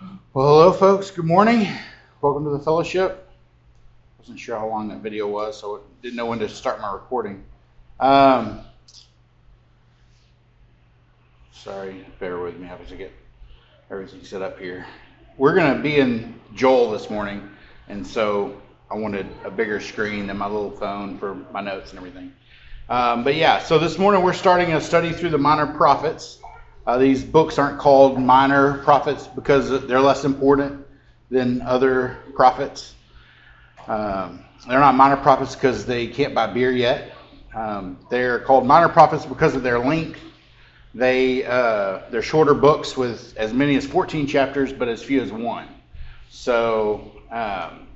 Well, hello, folks. Good morning. Welcome to the fellowship. Wasn't sure how long that video was, so didn't know when to start my recording. Um, sorry, bear with me. I have to get everything set up here. We're going to be in Joel this morning, and so I wanted a bigger screen than my little phone for my notes and everything. Um, but yeah, so this morning we're starting a study through the minor prophets. Uh, these books aren't called minor prophets because they're less important than other prophets. Um, they're not minor prophets because they can't buy beer yet. Um, they're called minor prophets because of their length. They uh, they're shorter books with as many as 14 chapters, but as few as one. So um,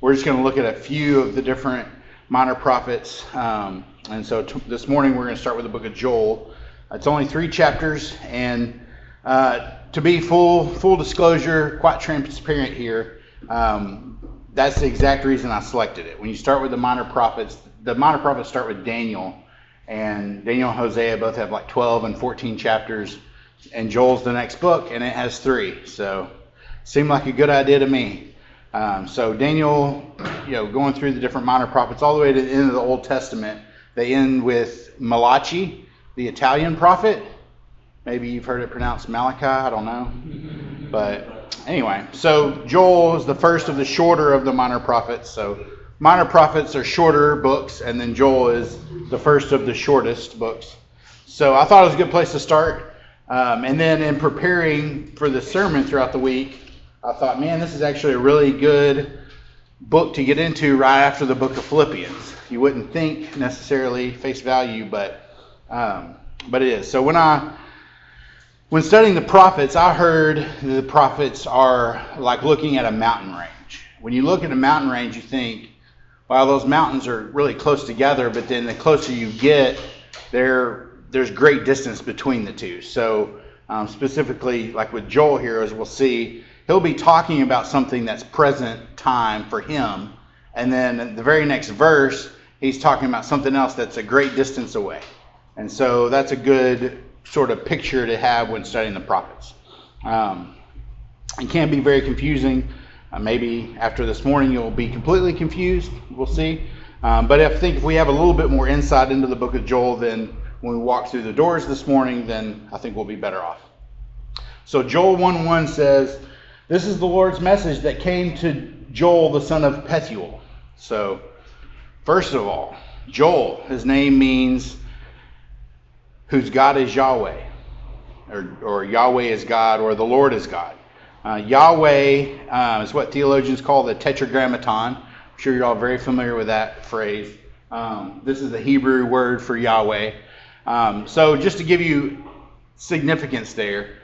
we're just going to look at a few of the different minor prophets. Um, and so t- this morning we're going to start with the book of Joel. It's only three chapters, and uh, to be full full disclosure, quite transparent here, um, that's the exact reason I selected it. When you start with the minor prophets, the minor prophets start with Daniel, and Daniel and Hosea both have like 12 and 14 chapters, and Joel's the next book, and it has three. So, seemed like a good idea to me. Um, so Daniel, you know, going through the different minor prophets all the way to the end of the Old Testament, they end with Malachi the Italian prophet. Maybe you've heard it pronounced Malachi, I don't know. But anyway, so Joel is the first of the shorter of the minor prophets. So minor prophets are shorter books, and then Joel is the first of the shortest books. So I thought it was a good place to start. Um, and then in preparing for the sermon throughout the week, I thought, man, this is actually a really good book to get into right after the book of Philippians. You wouldn't think necessarily face value, but um, but it is. So when I when studying the prophets, I heard the prophets are like looking at a mountain range. When you look at a mountain range, you think, wow, those mountains are really close together, but then the closer you get, there there's great distance between the two. So um, specifically, like with Joel here, as we'll see, he'll be talking about something that's present time for him, and then the very next verse, he's talking about something else that's a great distance away. And so that's a good sort of picture to have when studying the prophets. Um, it can be very confusing. Uh, maybe after this morning you'll be completely confused. We'll see. Um, but I think if we have a little bit more insight into the book of Joel than when we walk through the doors this morning, then I think we'll be better off. So Joel 1:1 says, "This is the Lord's message that came to Joel the son of Pethuel." So, first of all, Joel, his name means whose God is Yahweh, or, or Yahweh is God, or the Lord is God. Uh, Yahweh uh, is what theologians call the Tetragrammaton. I'm sure you're all very familiar with that phrase. Um, this is the Hebrew word for Yahweh. Um, so, just to give you significance there,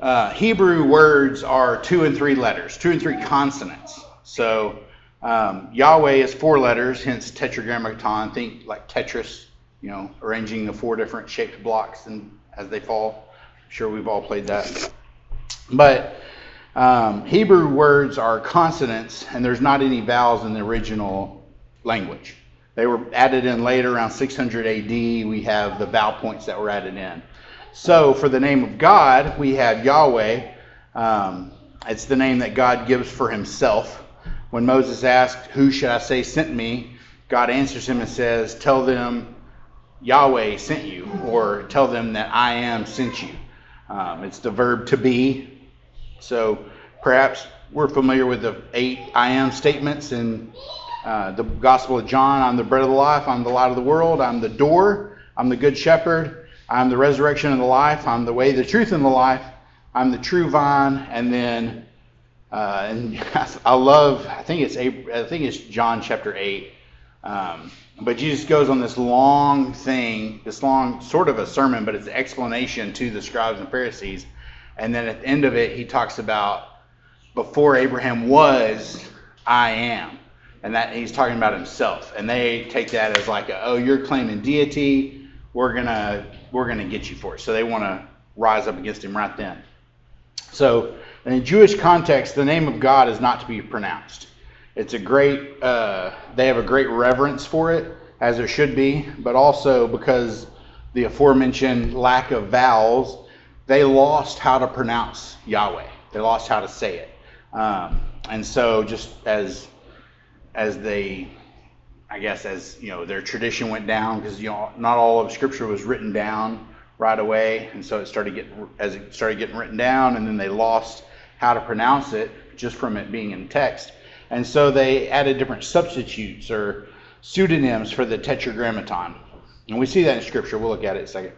uh, Hebrew words are two and three letters, two and three consonants. So, um, Yahweh is four letters, hence Tetragrammaton. Think like Tetris, you know, arranging the four different shaped blocks and as they fall. I'm sure we've all played that. But um, Hebrew words are consonants, and there's not any vowels in the original language. They were added in later, around 600 AD. We have the vowel points that were added in. So for the name of God, we have Yahweh. Um, it's the name that God gives for himself. When Moses asked, Who should I say sent me? God answers him and says, Tell them Yahweh sent you, or tell them that I am sent you. Um, it's the verb to be. So perhaps we're familiar with the eight I am statements in uh, the Gospel of John I'm the bread of the life, I'm the light of the world, I'm the door, I'm the good shepherd, I'm the resurrection and the life, I'm the way, the truth, and the life, I'm the true vine, and then. Uh, and I love. I think it's I think it's John chapter eight. Um, but Jesus goes on this long thing, this long sort of a sermon, but it's an explanation to the scribes and Pharisees. And then at the end of it, he talks about before Abraham was, I am. And that he's talking about himself. And they take that as like, a, oh, you're claiming deity. We're gonna we're gonna get you for it. So they want to rise up against him right then. So in Jewish context, the name of God is not to be pronounced. It's a great, uh, they have a great reverence for it, as there should be, but also because the aforementioned lack of vowels, they lost how to pronounce Yahweh. They lost how to say it. Um, and so just as as they I guess as you know their tradition went down because you know not all of Scripture was written down right away, and so it started getting as it started getting written down, and then they lost how to pronounce it just from it being in text, and so they added different substitutes or pseudonyms for the Tetragrammaton, and we see that in Scripture. We'll look at it in a second.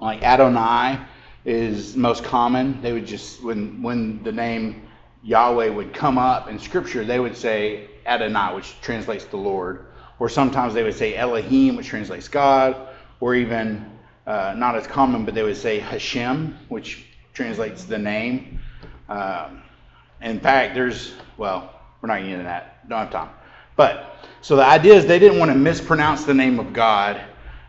Like Adonai is most common. They would just when when the name Yahweh would come up in Scripture, they would say Adonai, which translates the Lord, or sometimes they would say Elohim, which translates God, or even uh, not as common, but they would say Hashem, which translates the name. Um, in fact, there's, well, we're not getting into that. Don't have time. But, so the idea is they didn't want to mispronounce the name of God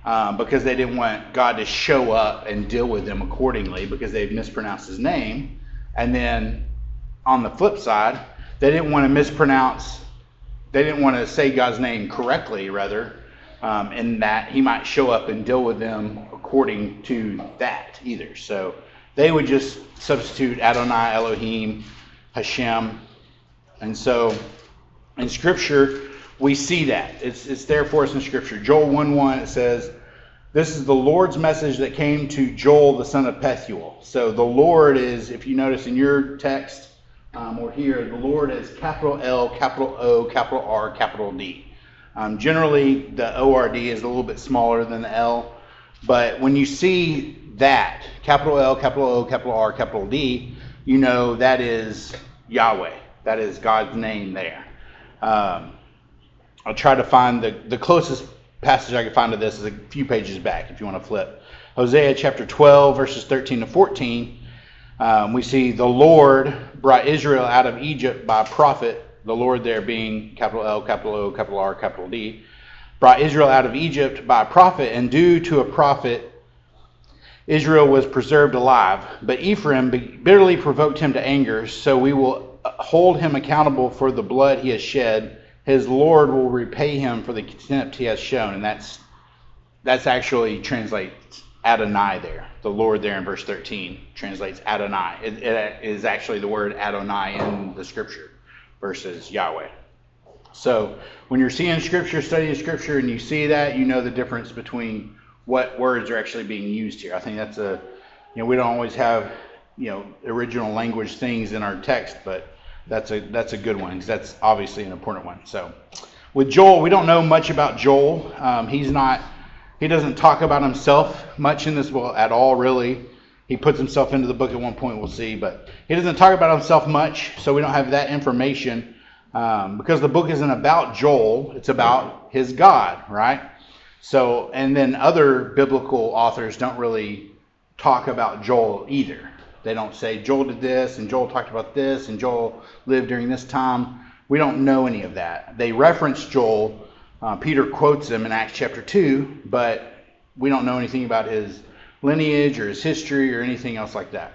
uh, because they didn't want God to show up and deal with them accordingly because they've mispronounced his name. And then on the flip side, they didn't want to mispronounce, they didn't want to say God's name correctly, rather, um, in that he might show up and deal with them according to that either. So they would just substitute Adonai, Elohim, Hashem. And so in Scripture, we see that. It's, it's there for us in Scripture. Joel 1 1, it says, This is the Lord's message that came to Joel, the son of Pethuel. So the Lord is, if you notice in your text um, or here, the Lord is capital L, capital O, capital R, capital D. Um, generally, the ORD is a little bit smaller than the L, but when you see that, capital L, capital O, capital R, capital D, you know that is Yahweh. That is God's name there. Um, I'll try to find the, the closest passage I can find to this is a few pages back if you want to flip. Hosea chapter 12, verses 13 to 14. Um, we see the Lord brought Israel out of Egypt by a prophet the Lord there being capital L, capital O, capital R, capital D, brought Israel out of Egypt by a prophet, and due to a prophet, Israel was preserved alive. But Ephraim bitterly provoked him to anger, so we will hold him accountable for the blood he has shed. His Lord will repay him for the contempt he has shown, and that's that's actually translates Adonai there. The Lord there in verse 13 translates Adonai. It, it is actually the word Adonai in the scripture versus Yahweh. So when you're seeing scripture, studying scripture, and you see that, you know the difference between what words are actually being used here. I think that's a, you know, we don't always have, you know, original language things in our text, but that's a that's a good one because that's obviously an important one. So with Joel, we don't know much about Joel. Um, he's not, he doesn't talk about himself much in this book at all, really. He puts himself into the book at one point, we'll see, but he doesn't talk about himself much, so we don't have that information um, because the book isn't about Joel, it's about his God, right? So, and then other biblical authors don't really talk about Joel either. They don't say Joel did this and Joel talked about this and Joel lived during this time. We don't know any of that. They reference Joel. Uh, Peter quotes him in Acts chapter 2, but we don't know anything about his lineage or his history or anything else like that.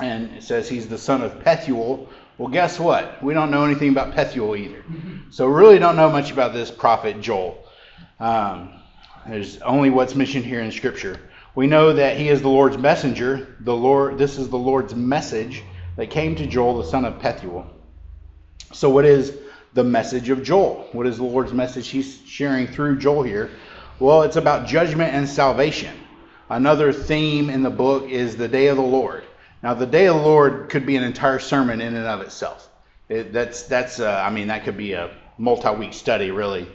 And it says he's the son of Pethuel. Well, guess what? We don't know anything about Pethuel either. So we really don't know much about this prophet Joel. Um, there's only what's mentioned here in Scripture. We know that he is the Lord's messenger. The Lord, this is the Lord's message that came to Joel, the son of Pethuel. So, what is the message of Joel? What is the Lord's message he's sharing through Joel here? Well, it's about judgment and salvation. Another theme in the book is the day of the Lord. Now, the day of the Lord could be an entire sermon in and of itself. It, that's that's uh, I mean that could be a multi-week study really.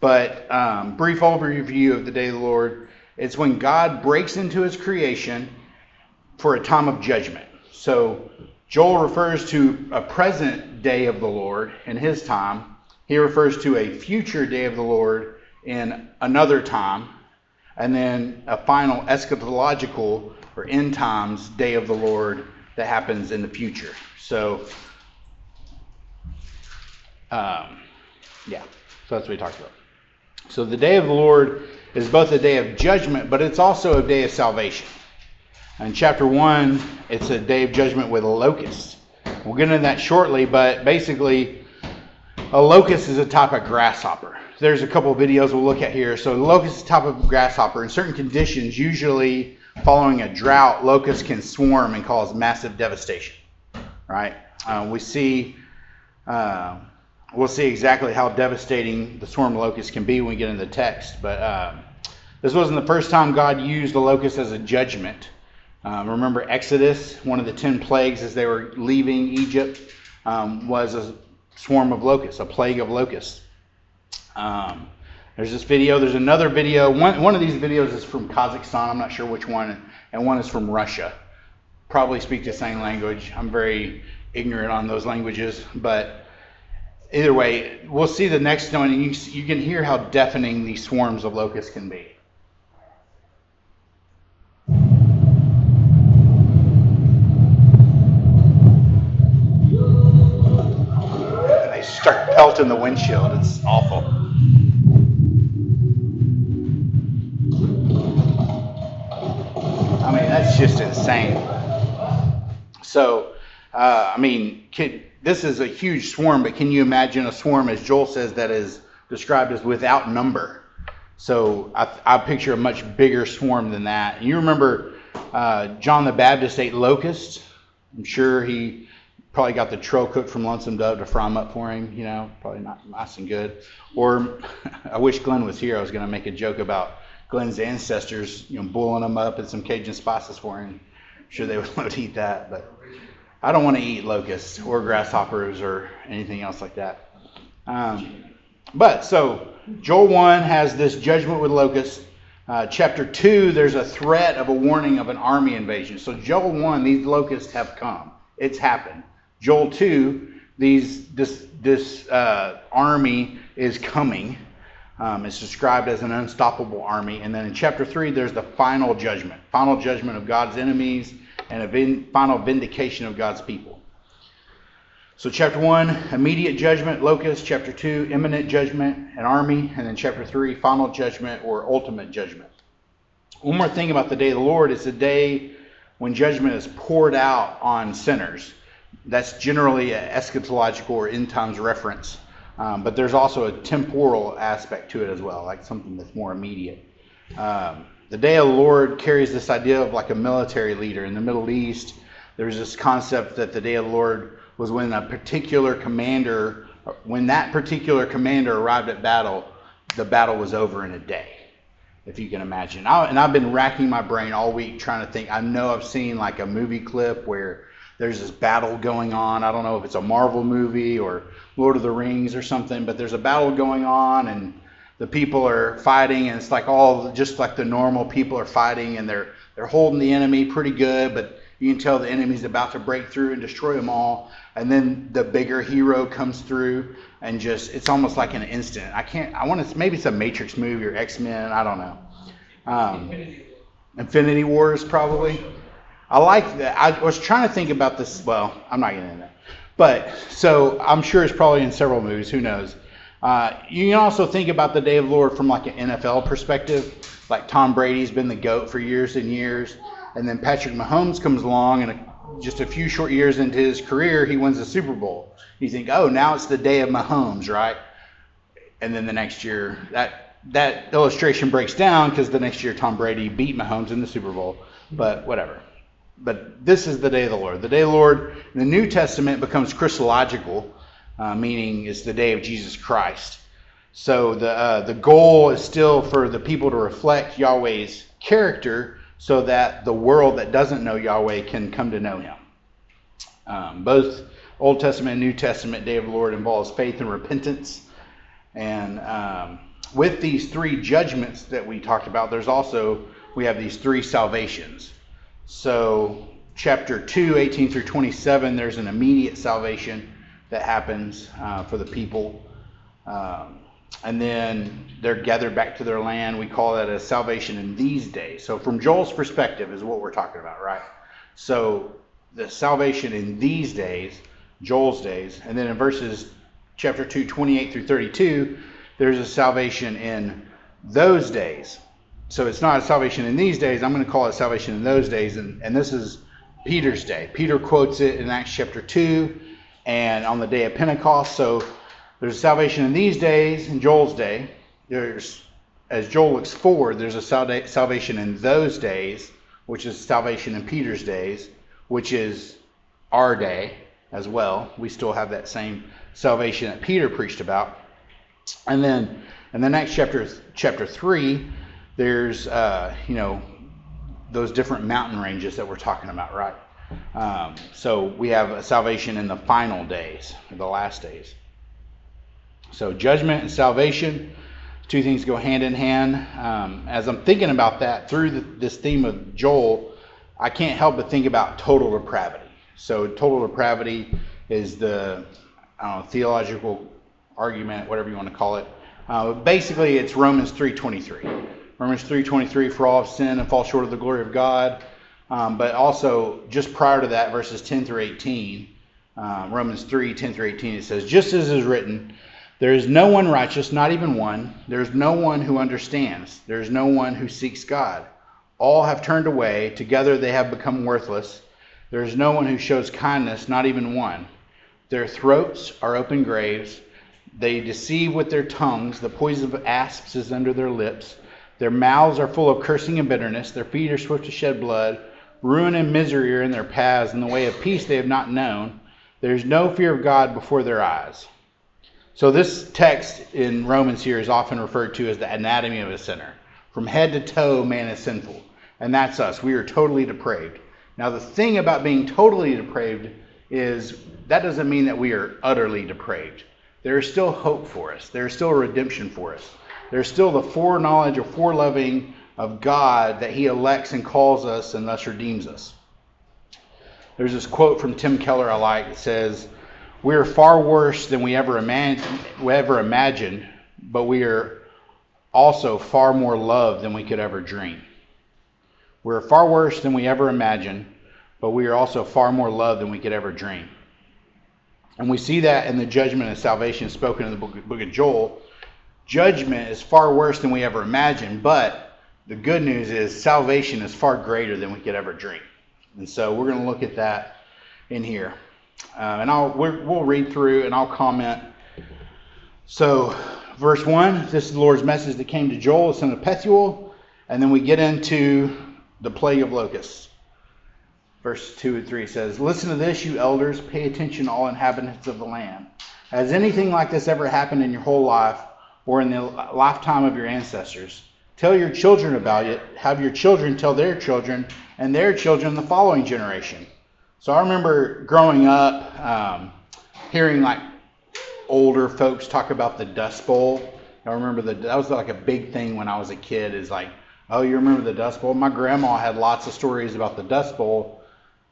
But um, brief overview of the day of the Lord. It's when God breaks into His creation for a time of judgment. So Joel refers to a present day of the Lord in His time. He refers to a future day of the Lord in another time and then a final eschatological or end times day of the Lord that happens in the future. So, um, yeah, so that's what we talked about. So the day of the Lord is both a day of judgment, but it's also a day of salvation. In chapter 1, it's a day of judgment with a locust. We'll get into that shortly, but basically, a locust is a type of grasshopper there's a couple videos we'll look at here. So locust is a type of grasshopper. In certain conditions, usually following a drought, locusts can swarm and cause massive devastation. right? Uh, we see, uh, we'll see exactly how devastating the swarm locust can be when we get into the text. But uh, this wasn't the first time God used the locust as a judgment. Um, remember Exodus, one of the ten plagues as they were leaving Egypt, um, was a swarm of locusts, a plague of locusts. Um, there's this video. There's another video. One, one of these videos is from Kazakhstan. I'm not sure which one. And one is from Russia. Probably speak the same language. I'm very ignorant on those languages. But either way, we'll see the next one. And you, you can hear how deafening these swarms of locusts can be. And they start pelting the windshield. It's awful. I mean, that's just insane. So, uh, I mean, can, this is a huge swarm, but can you imagine a swarm, as Joel says, that is described as without number? So I, I picture a much bigger swarm than that. You remember uh, John the Baptist ate locusts? I'm sure he probably got the trail cook from Lonesome Dove to fry them up for him, you know, probably not nice and good. Or I wish Glenn was here. I was going to make a joke about Glenn's ancestors, you know, boiling them up in some Cajun spices for him. I'm sure they would love to eat that, but I don't want to eat locusts or grasshoppers or anything else like that. Um, but so Joel 1 has this judgment with locusts. Uh, chapter 2, there's a threat of a warning of an army invasion. So Joel 1, these locusts have come. It's happened. Joel 2, these, this, this uh, army is coming. Um, it's described as an unstoppable army. And then in chapter 3, there's the final judgment final judgment of God's enemies and a final vindication of God's people. So, chapter 1, immediate judgment, locust. Chapter 2, imminent judgment, an army. And then chapter 3, final judgment or ultimate judgment. One more thing about the day of the Lord is the day when judgment is poured out on sinners. That's generally an eschatological or end times reference. Um, but there's also a temporal aspect to it as well, like something that's more immediate. Um, the day of the Lord carries this idea of like a military leader. In the Middle East, there's this concept that the day of the Lord was when a particular commander, when that particular commander arrived at battle, the battle was over in a day, if you can imagine. I, and I've been racking my brain all week trying to think. I know I've seen like a movie clip where there's this battle going on. I don't know if it's a Marvel movie or Lord of the Rings or something, but there's a battle going on and the people are fighting and it's like all just like the normal people are fighting and they're they're holding the enemy pretty good, but you can tell the enemy's about to break through and destroy them all. And then the bigger hero comes through and just it's almost like an instant. I can't I want to maybe it's a Matrix movie or X-Men, I don't know. Um, Infinity Wars probably. I like that. I was trying to think about this. Well, I'm not getting into that. But so I'm sure it's probably in several movies. Who knows? Uh, you can also think about the Day of the Lord from like an NFL perspective. Like Tom Brady's been the goat for years and years, and then Patrick Mahomes comes along, and just a few short years into his career, he wins the Super Bowl. You think, oh, now it's the day of Mahomes, right? And then the next year, that that illustration breaks down because the next year Tom Brady beat Mahomes in the Super Bowl. But whatever but this is the day of the Lord. The day of the Lord in the New Testament becomes Christological, uh, meaning it's the day of Jesus Christ. So the uh, the goal is still for the people to reflect Yahweh's character, so that the world that doesn't know Yahweh can come to know Him. Um, both Old Testament and New Testament Day of the Lord involves faith and repentance, and um, with these three judgments that we talked about, there's also we have these three salvations. So, chapter 2, 18 through 27, there's an immediate salvation that happens uh, for the people. Um, and then they're gathered back to their land. We call that a salvation in these days. So, from Joel's perspective, is what we're talking about, right? So, the salvation in these days, Joel's days, and then in verses chapter 2, 28 through 32, there's a salvation in those days. So it's not a salvation in these days. I'm going to call it salvation in those days. And, and this is Peter's day. Peter quotes it in Acts chapter 2 and on the day of Pentecost. So there's salvation in these days, in Joel's day. There's, as Joel looks forward, there's a salvation in those days, which is salvation in Peter's days, which is our day. as well. We still have that same salvation that Peter preached about. And then in the next chapter, chapter three, there's uh, you know those different mountain ranges that we're talking about, right? Um, so we have salvation in the final days, the last days. So judgment and salvation, two things go hand in hand. Um, as I'm thinking about that through the, this theme of Joel, I can't help but think about total depravity. So total depravity is the know, theological argument, whatever you want to call it. Uh, basically, it's Romans 3:23. Romans 3:23, for all have sinned and fall short of the glory of God. Um, but also, just prior to that, verses 10 through 18, uh, Romans 3, 10 through 18, it says, Just as is written, there is no one righteous, not even one. There is no one who understands. There is no one who seeks God. All have turned away. Together they have become worthless. There is no one who shows kindness, not even one. Their throats are open graves. They deceive with their tongues. The poison of asps is under their lips. Their mouths are full of cursing and bitterness. Their feet are swift to shed blood. Ruin and misery are in their paths, and the way of peace they have not known. There is no fear of God before their eyes. So, this text in Romans here is often referred to as the anatomy of a sinner. From head to toe, man is sinful. And that's us. We are totally depraved. Now, the thing about being totally depraved is that doesn't mean that we are utterly depraved. There is still hope for us, there is still redemption for us. There's still the foreknowledge or foreloving of God that He elects and calls us and thus redeems us. There's this quote from Tim Keller I like that says, We are far worse than we ever, imagine, we ever imagined, but we are also far more loved than we could ever dream. We're far worse than we ever imagined, but we are also far more loved than we could ever dream. And we see that in the judgment and salvation spoken in the book, book of Joel. Judgment is far worse than we ever imagined, but the good news is salvation is far greater than we could ever dream. And so we're going to look at that in here. Uh, and I'll we'll read through and I'll comment. So, verse 1, this is the Lord's message that came to Joel, the son of Pethuel. And then we get into the plague of locusts. Verse 2 and 3 says, Listen to this, you elders. Pay attention, all inhabitants of the land. Has anything like this ever happened in your whole life or in the lifetime of your ancestors? Tell your children about it. Have your children tell their children and their children the following generation. So I remember growing up um, hearing like older folks talk about the Dust Bowl. I remember that that was like a big thing when I was a kid. Is like, oh, you remember the Dust Bowl? My grandma had lots of stories about the Dust Bowl,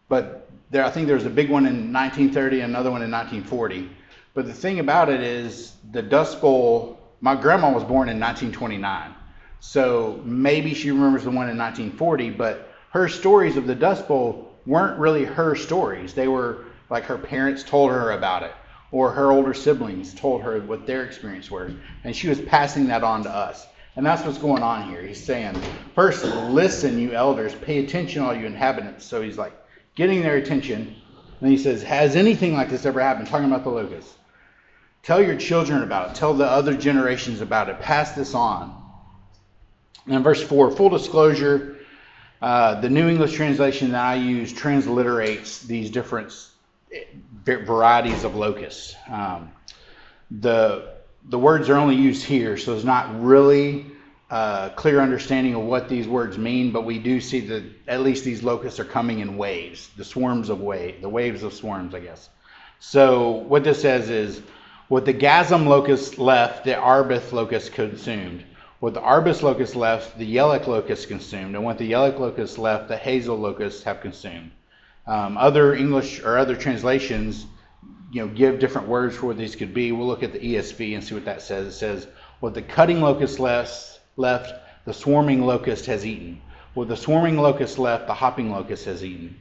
but there I think there was a big one in 1930 and another one in 1940. But the thing about it is the Dust Bowl. My grandma was born in 1929. So maybe she remembers the one in 1940, but her stories of the Dust Bowl weren't really her stories. They were like her parents told her about it, or her older siblings told her what their experience were, and she was passing that on to us. And that's what's going on here. He's saying, first, listen, you elders, pay attention, all you inhabitants. So he's like getting their attention. And he says, Has anything like this ever happened? Talking about the locusts. Tell your children about it. Tell the other generations about it. Pass this on. And verse 4, full disclosure, uh, the New English translation that I use transliterates these different varieties of locusts. Um, the, the words are only used here, so it's not really a clear understanding of what these words mean, but we do see that at least these locusts are coming in waves, the swarms of waves, the waves of swarms, I guess. So what this says is, what the Gazam locust left, the Arbith locust consumed. What the Arbus locust left, the yellow locust consumed, and what the yellow locust left, the Hazel locusts have consumed. Um, other English or other translations, you know, give different words for what these could be. We'll look at the ESV and see what that says. It says, "What the cutting locust left, left the swarming locust has eaten. What the swarming locust left, the hopping locust has eaten.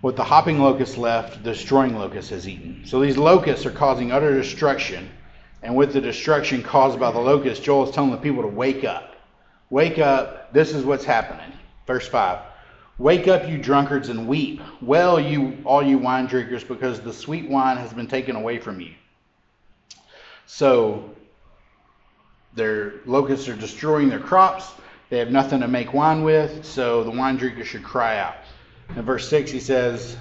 What the hopping locust left, the destroying locust has eaten." So these locusts are causing utter destruction and with the destruction caused by the locust, Joel is telling the people to wake up. Wake up. This is what's happening. Verse 5. Wake up, you drunkards, and weep. Well, you all you wine drinkers, because the sweet wine has been taken away from you. So their locusts are destroying their crops. They have nothing to make wine with, so the wine drinkers should cry out. In verse 6, he says,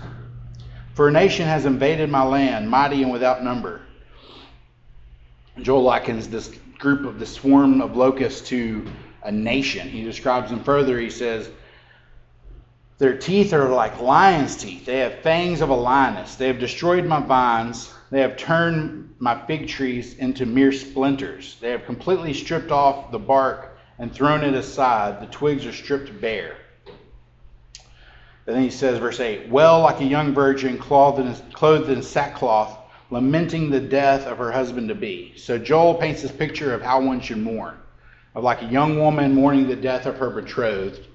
For a nation has invaded my land, mighty and without number. Joel likens this group of the swarm of locusts to a nation. He describes them further. He says, Their teeth are like lion's teeth. They have fangs of a lioness. They have destroyed my vines. They have turned my fig trees into mere splinters. They have completely stripped off the bark and thrown it aside. The twigs are stripped bare. And then he says, verse 8, Well, like a young virgin clothed in, clothed in sackcloth, lamenting the death of her husband to be. So Joel paints this picture of how one should mourn, of like a young woman mourning the death of her betrothed.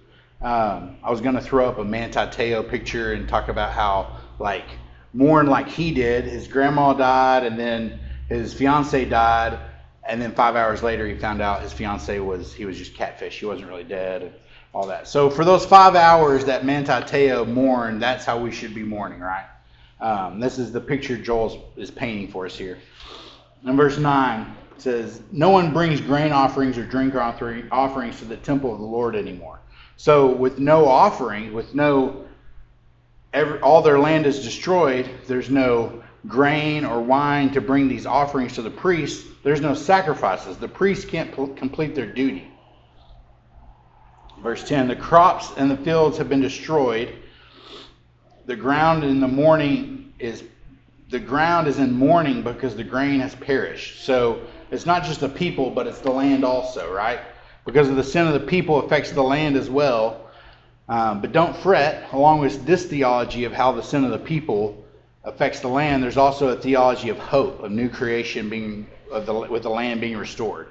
Um, I was going to throw up a Manti Te'o picture and talk about how, like, mourn like he did. His grandma died, and then his fiance died, and then five hours later he found out his fiance was he was just catfish. He wasn't really dead all that. So for those five hours that Manti Te'o mourned, that's how we should be mourning, right? Um, this is the picture Joel is painting for us here. In verse 9, it says, No one brings grain offerings or drink offerings to the temple of the Lord anymore. So with no offering, with no, every, all their land is destroyed, there's no grain or wine to bring these offerings to the priests, there's no sacrifices. The priests can't complete their duty. Verse 10 The crops and the fields have been destroyed. The ground in the mourning is the ground is in mourning because the grain has perished. So it's not just the people, but it's the land also, right? Because of the sin of the people affects the land as well. Um, but don't fret, along with this theology of how the sin of the people affects the land, there's also a theology of hope, of new creation being, of the, with the land being restored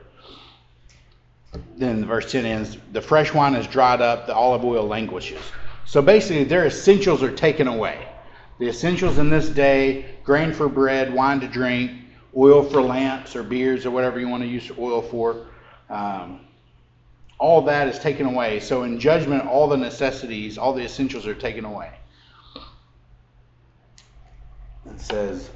then verse 10 ends the fresh wine is dried up, the olive oil languishes. So basically, their essentials are taken away. The essentials in this day grain for bread, wine to drink, oil for lamps or beers or whatever you want to use oil for. Um, all that is taken away. So in judgment, all the necessities, all the essentials are taken away. It says,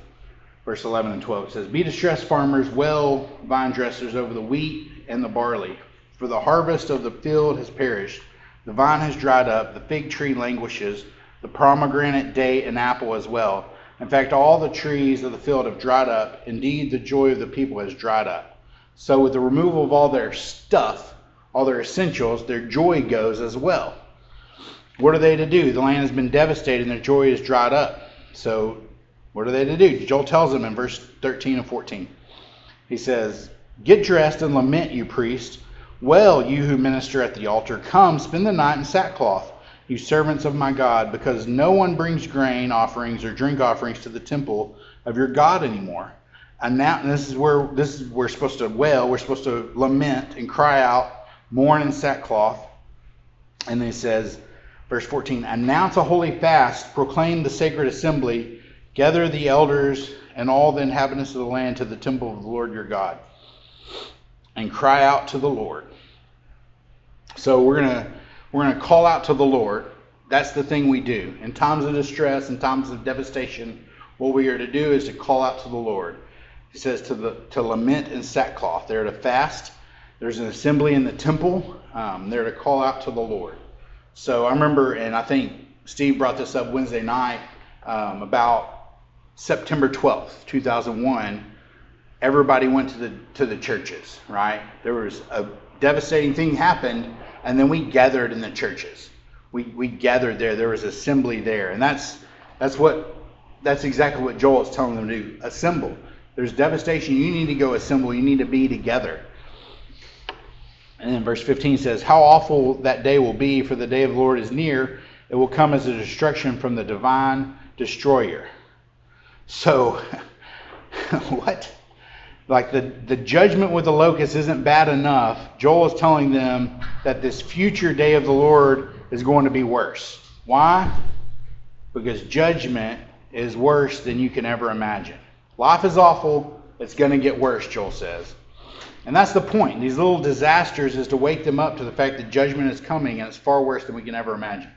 verse 11 and 12, it says, Be distressed, farmers, well vine dressers over the wheat and the barley for the harvest of the field has perished, the vine has dried up, the fig tree languishes, the pomegranate, date, and apple as well. In fact, all the trees of the field have dried up. Indeed, the joy of the people has dried up. So, with the removal of all their stuff, all their essentials, their joy goes as well. What are they to do? The land has been devastated and their joy is dried up. So, what are they to do? Joel tells them in verse 13 and 14. He says, Get dressed and lament, you priests. Well, you who minister at the altar, come, spend the night in sackcloth, you servants of my God, because no one brings grain offerings or drink offerings to the temple of your God anymore. And now and this is where this is we're supposed to wail, we're supposed to lament and cry out, mourn in sackcloth. And then he says, verse 14, announce a holy fast, proclaim the sacred assembly, gather the elders and all the inhabitants of the land to the temple of the Lord your God and cry out to the Lord. So we're gonna we're gonna call out to the Lord. That's the thing we do in times of distress, and times of devastation. What we are to do is to call out to the Lord. He says to the to lament in sackcloth. They're to fast. There's an assembly in the temple. Um, they're to call out to the Lord. So I remember, and I think Steve brought this up Wednesday night um, about September 12th, 2001 everybody went to the to the churches, right? There was a devastating thing happened, and then we gathered in the churches. We we gathered there. There was assembly there, and that's that's what that's exactly what Joel is telling them to do. Assemble. There's devastation. You need to go assemble. You need to be together. And then verse 15 says, How awful that day will be, for the day of the Lord is near. It will come as a destruction from the divine destroyer. So, what? Like the, the judgment with the locust isn't bad enough. Joel is telling them that this future day of the Lord is going to be worse. Why? Because judgment is worse than you can ever imagine. Life is awful, it's going to get worse, Joel says. And that's the point. These little disasters is to wake them up to the fact that judgment is coming and it's far worse than we can ever imagine.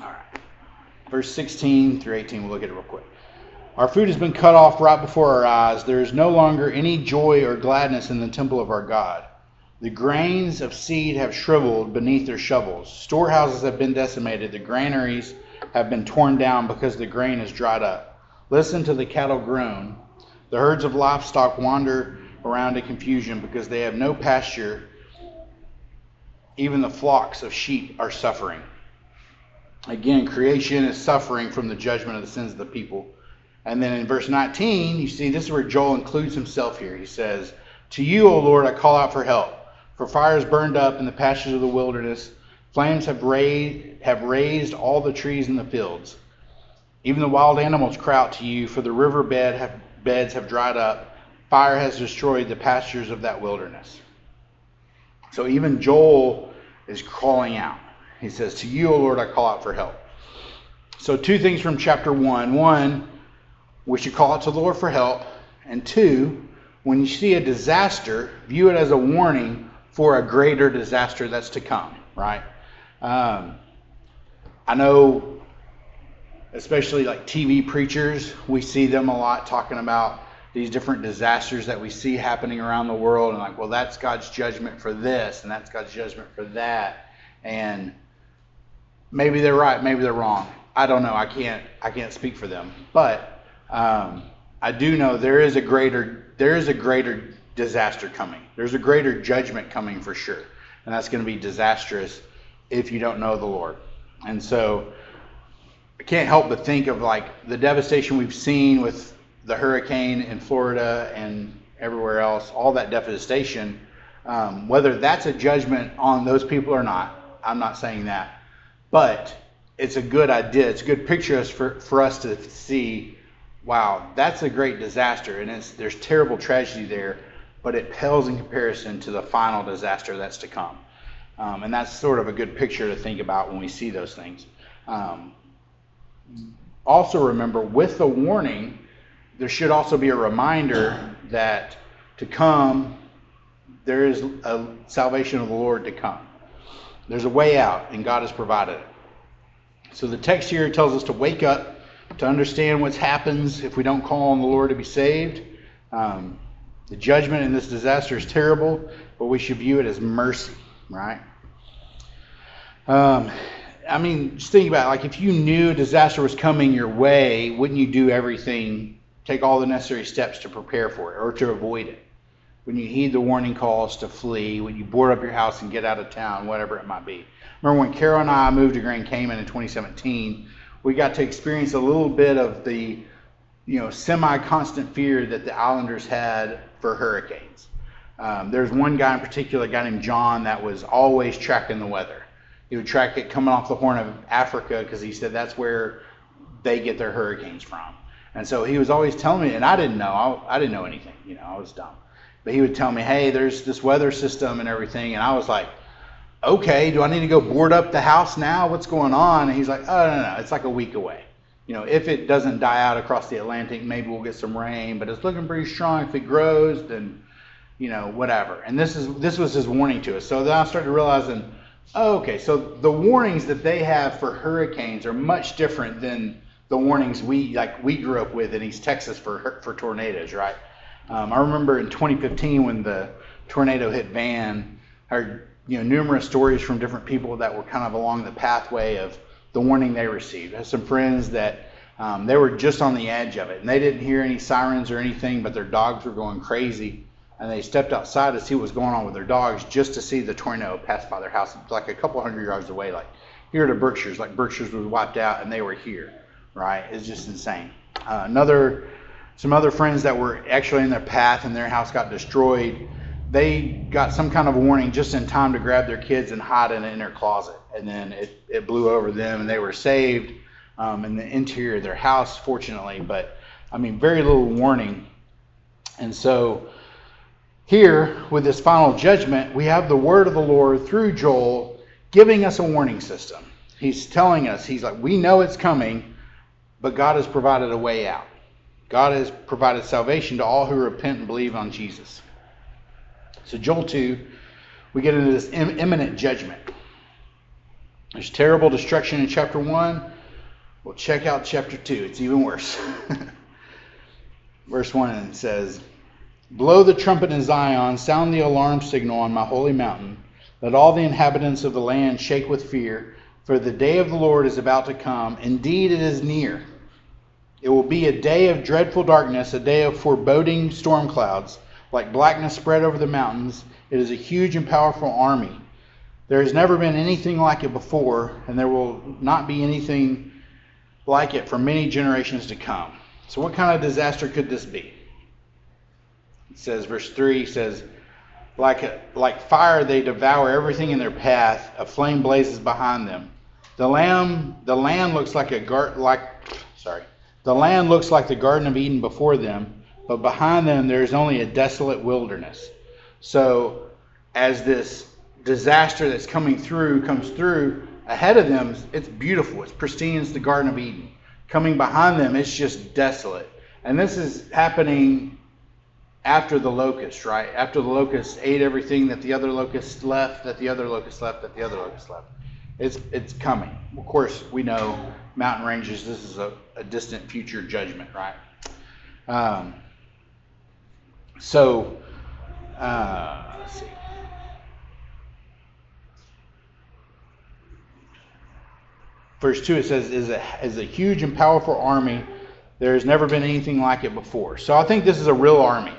All right. Verse 16 through 18, we'll look at it real quick. Our food has been cut off right before our eyes. There is no longer any joy or gladness in the temple of our God. The grains of seed have shriveled beneath their shovels. Storehouses have been decimated. The granaries have been torn down because the grain is dried up. Listen to the cattle groan. The herds of livestock wander around in confusion because they have no pasture. Even the flocks of sheep are suffering. Again, creation is suffering from the judgment of the sins of the people. And then in verse 19, you see this is where Joel includes himself here. He says, To you, O Lord, I call out for help. For fires burned up in the pastures of the wilderness. Flames have razed, have razed all the trees in the fields. Even the wild animals cry out to you, for the river bed have, beds have dried up. Fire has destroyed the pastures of that wilderness. So even Joel is calling out. He says, To you, O Lord, I call out for help. So, two things from chapter 1. One, we should call out to the Lord for help. And two, when you see a disaster, view it as a warning for a greater disaster that's to come, right? Um, I know, especially like TV preachers, we see them a lot talking about these different disasters that we see happening around the world, and like, well, that's God's judgment for this, and that's God's judgment for that, and maybe they're right, maybe they're wrong. I don't know. I can't. I can't speak for them, but um, I do know there is a greater there is a greater disaster coming. There's a greater judgment coming for sure. And that's going to be disastrous if you don't know the Lord. And so I can't help but think of like the devastation we've seen with the hurricane in Florida and everywhere else, all that devastation. Um, whether that's a judgment on those people or not, I'm not saying that. But it's a good idea. It's a good picture for, for us to see wow, that's a great disaster. And it's, there's terrible tragedy there but it pales in comparison to the final disaster that's to come. Um, and that's sort of a good picture to think about when we see those things. Um, also, remember with the warning, there should also be a reminder that to come, there is a salvation of the Lord to come. There's a way out, and God has provided it. So the text here tells us to wake up, to understand what happens if we don't call on the Lord to be saved. Um, the judgment in this disaster is terrible, but we should view it as mercy, right? Um, I mean, just think about it. Like, if you knew a disaster was coming your way, wouldn't you do everything, take all the necessary steps to prepare for it or to avoid it? When you heed the warning calls to flee, when you board up your house and get out of town, whatever it might be. Remember when Carol and I moved to Grand Cayman in 2017, we got to experience a little bit of the you know, semi-constant fear that the Islanders had for hurricanes. Um, there's one guy in particular, a guy named John, that was always tracking the weather. He would track it coming off the Horn of Africa because he said that's where they get their hurricanes from. And so he was always telling me, and I didn't know, I, I didn't know anything, you know, I was dumb. But he would tell me, hey, there's this weather system and everything, and I was like, okay, do I need to go board up the house now? What's going on? And he's like, oh, no, no, it's like a week away you know, if it doesn't die out across the Atlantic, maybe we'll get some rain, but it's looking pretty strong. If it grows, then, you know, whatever. And this is this was his warning to us. So then I started realizing, oh, okay, so the warnings that they have for hurricanes are much different than the warnings we like we grew up with in East Texas for for tornadoes, right? Um, I remember in 2015 when the tornado hit Van, heard you know numerous stories from different people that were kind of along the pathway of the warning they received. I had some friends that um, they were just on the edge of it, and they didn't hear any sirens or anything, but their dogs were going crazy. And they stepped outside to see what was going on with their dogs just to see the tornado pass by their house, like a couple hundred yards away. Like here to Berkshires, like Berkshires was wiped out, and they were here. Right? It's just insane. Uh, another, some other friends that were actually in their path, and their house got destroyed they got some kind of warning just in time to grab their kids and hide in, in their closet. And then it, it blew over them and they were saved um, in the interior of their house, fortunately. But I mean, very little warning. And so here, with this final judgment, we have the word of the Lord through Joel giving us a warning system. He's telling us, He's like, we know it's coming, but God has provided a way out. God has provided salvation to all who repent and believe on Jesus. So, Joel 2, we get into this imminent judgment. There's terrible destruction in chapter 1. Well, check out chapter 2. It's even worse. Verse 1 says, Blow the trumpet in Zion, sound the alarm signal on my holy mountain. Let all the inhabitants of the land shake with fear, for the day of the Lord is about to come. Indeed, it is near. It will be a day of dreadful darkness, a day of foreboding storm clouds, like blackness spread over the mountains. It is a huge and powerful army. There has never been anything like it before, and there will not be anything like it for many generations to come. So, what kind of disaster could this be? It says, verse 3 says, like, a, like fire, they devour everything in their path. A flame blazes behind them. The lamb, the land looks like a gar- like, sorry, the land looks like the Garden of Eden before them, but behind them there is only a desolate wilderness. So, as this disaster that's coming through comes through, ahead of them, it's beautiful. It's pristine. It's the Garden of Eden. Coming behind them, it's just desolate. And this is happening after the locust, right? After the locust ate everything that the other locust left, that the other locust left, that the other locust left. It's, it's coming. Of course, we know mountain ranges, this is a, a distant future judgment, right? Um, so, uh, let's see. Verse 2 it says, is a, is a huge and powerful army. There has never been anything like it before. So I think this is a real army.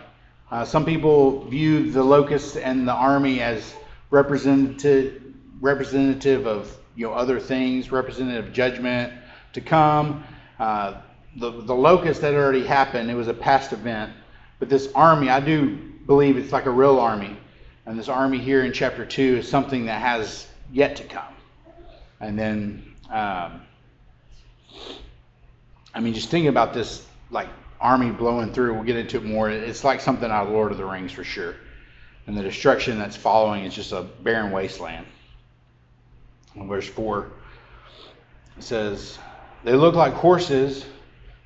Uh, some people view the locust and the army as representative representative of you know other things, representative of judgment to come. Uh, the the locust that already happened; it was a past event. But this army, I do believe it's like a real army, and this army here in chapter two is something that has yet to come. And then, um, I mean, just thinking about this, like army blowing through. We'll get into it more. It's like something out of Lord of the Rings for sure. And the destruction that's following is just a barren wasteland. In verse 4, it says, They look like horses.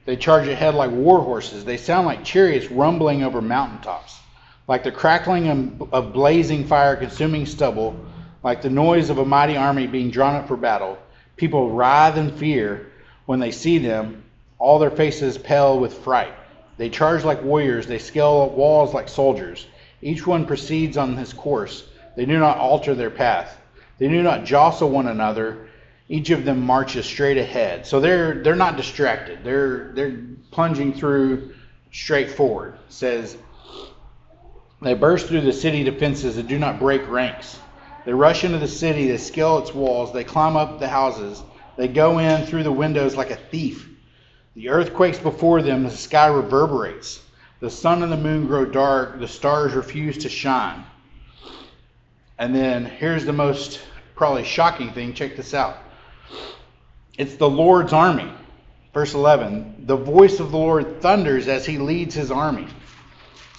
They charge ahead like war horses. They sound like chariots rumbling over mountaintops, like the crackling of blazing fire consuming stubble, like the noise of a mighty army being drawn up for battle. People writhe in fear when they see them all their faces pale with fright. They charge like warriors, they scale walls like soldiers. Each one proceeds on his course. They do not alter their path. They do not jostle one another. Each of them marches straight ahead. So they're they're not distracted. They're they're plunging through straight forward. It says they burst through the city defenses and do not break ranks. They rush into the city, they scale its walls, they climb up the houses, they go in through the windows like a thief. The earth quakes before them, the sky reverberates. The sun and the moon grow dark, the stars refuse to shine. And then here's the most probably shocking thing. Check this out. It's the Lord's army. Verse 11 The voice of the Lord thunders as he leads his army.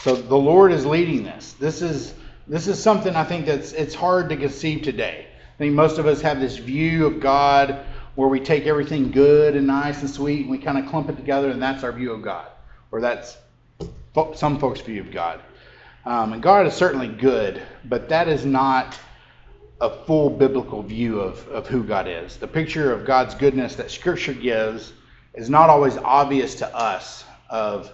So the Lord is leading this. This is this is something I think that's it's hard to conceive today. I think most of us have this view of God where we take everything good and nice and sweet and we kind of clump it together and that's our view of God, or that's some folks' view of God. Um, and God is certainly good, but that is not a full biblical view of, of who God is. The picture of God's goodness that Scripture gives is not always obvious to us of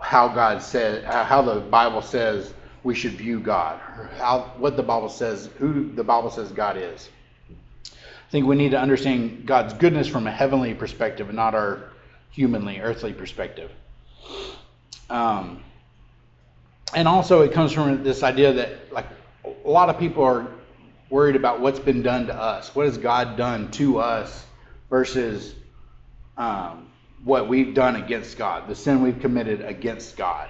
how God said, how the Bible says we should view God, how what the Bible says, who the Bible says God is I think we need to understand God's goodness from a heavenly perspective and not our humanly, earthly perspective. Um, and also, it comes from this idea that, like, a lot of people are worried about what's been done to us. What has God done to us versus um, what we've done against God, the sin we've committed against God.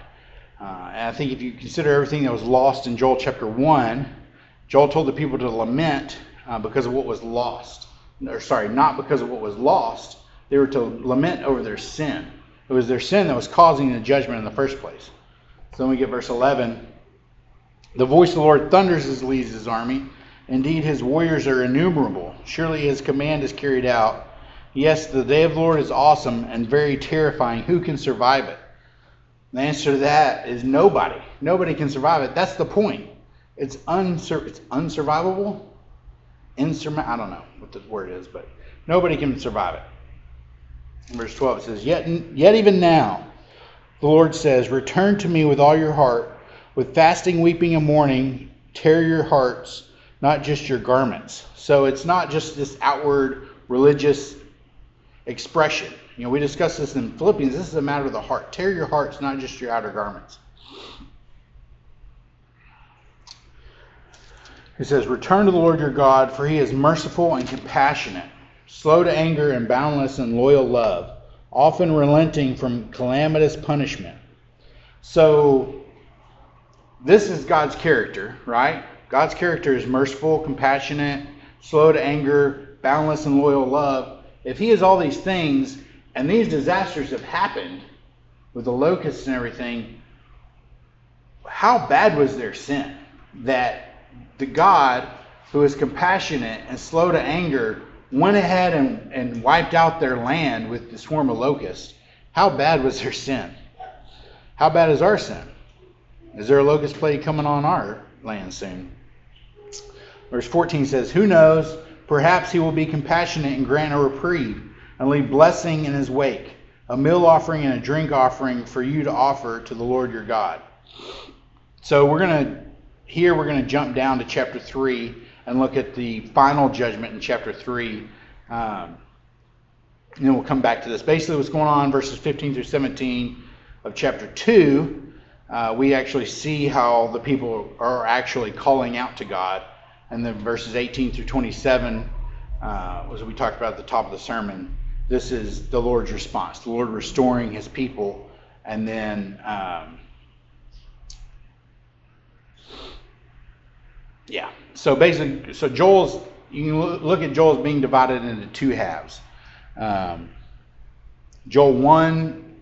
Uh, and I think if you consider everything that was lost in Joel chapter 1, Joel told the people to lament uh, because of what was lost. Or, sorry, not because of what was lost. They were to lament over their sin. It was their sin that was causing the judgment in the first place. So then we get verse 11. The voice of the Lord thunders as leads his army. Indeed, his warriors are innumerable. Surely his command is carried out. Yes, the day of the Lord is awesome and very terrifying. Who can survive it? The answer to that is nobody. Nobody can survive it. That's the point. It's, unsur- it's unsurvivable insurmountable. I don't know what the word is, but nobody can survive it. Verse 12 it says, Yet, yet even now, the Lord says, Return to me with all your heart, with fasting, weeping, and mourning, tear your hearts, not just your garments. So it's not just this outward religious expression. You know, we discussed this in Philippians. This is a matter of the heart. Tear your hearts, not just your outer garments. He says, Return to the Lord your God, for he is merciful and compassionate, slow to anger and boundless in loyal love, often relenting from calamitous punishment. So, this is God's character, right? God's character is merciful, compassionate, slow to anger, boundless and loyal love. If he is all these things, and these disasters have happened with the locusts and everything, how bad was their sin that the God who is compassionate and slow to anger went ahead and, and wiped out their land with the swarm of locusts. How bad was their sin? How bad is our sin? Is there a locust plague coming on our land soon? Verse 14 says, Who knows? Perhaps he will be compassionate and grant a reprieve and leave blessing in his wake, a meal offering and a drink offering for you to offer to the Lord your God. So we're going to here we're going to jump down to chapter 3 and look at the final judgment in chapter 3. Um, and then we'll come back to this. Basically, what's going on verses 15 through 17 of chapter 2, uh, we actually see how the people are actually calling out to God. And then verses 18 through 27, uh, as we talked about at the top of the sermon, this is the Lord's response the Lord restoring his people. And then. Um, Yeah. So basically, so Joel's you can look at Joel's being divided into two halves. Um, Joel one,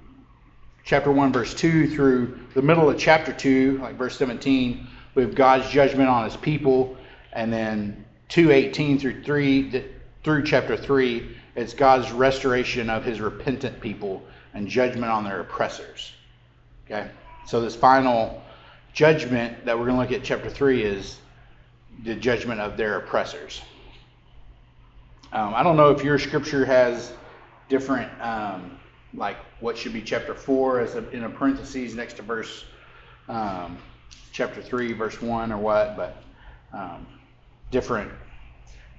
chapter one, verse two through the middle of chapter two, like verse seventeen, we have God's judgment on His people, and then two eighteen through three through chapter three, it's God's restoration of His repentant people and judgment on their oppressors. Okay. So this final judgment that we're going to look at chapter 3 is the judgment of their oppressors. Um, I don't know if your scripture has different, um, like what should be chapter 4 as a, in a parentheses next to verse um, chapter 3, verse 1 or what, but um, different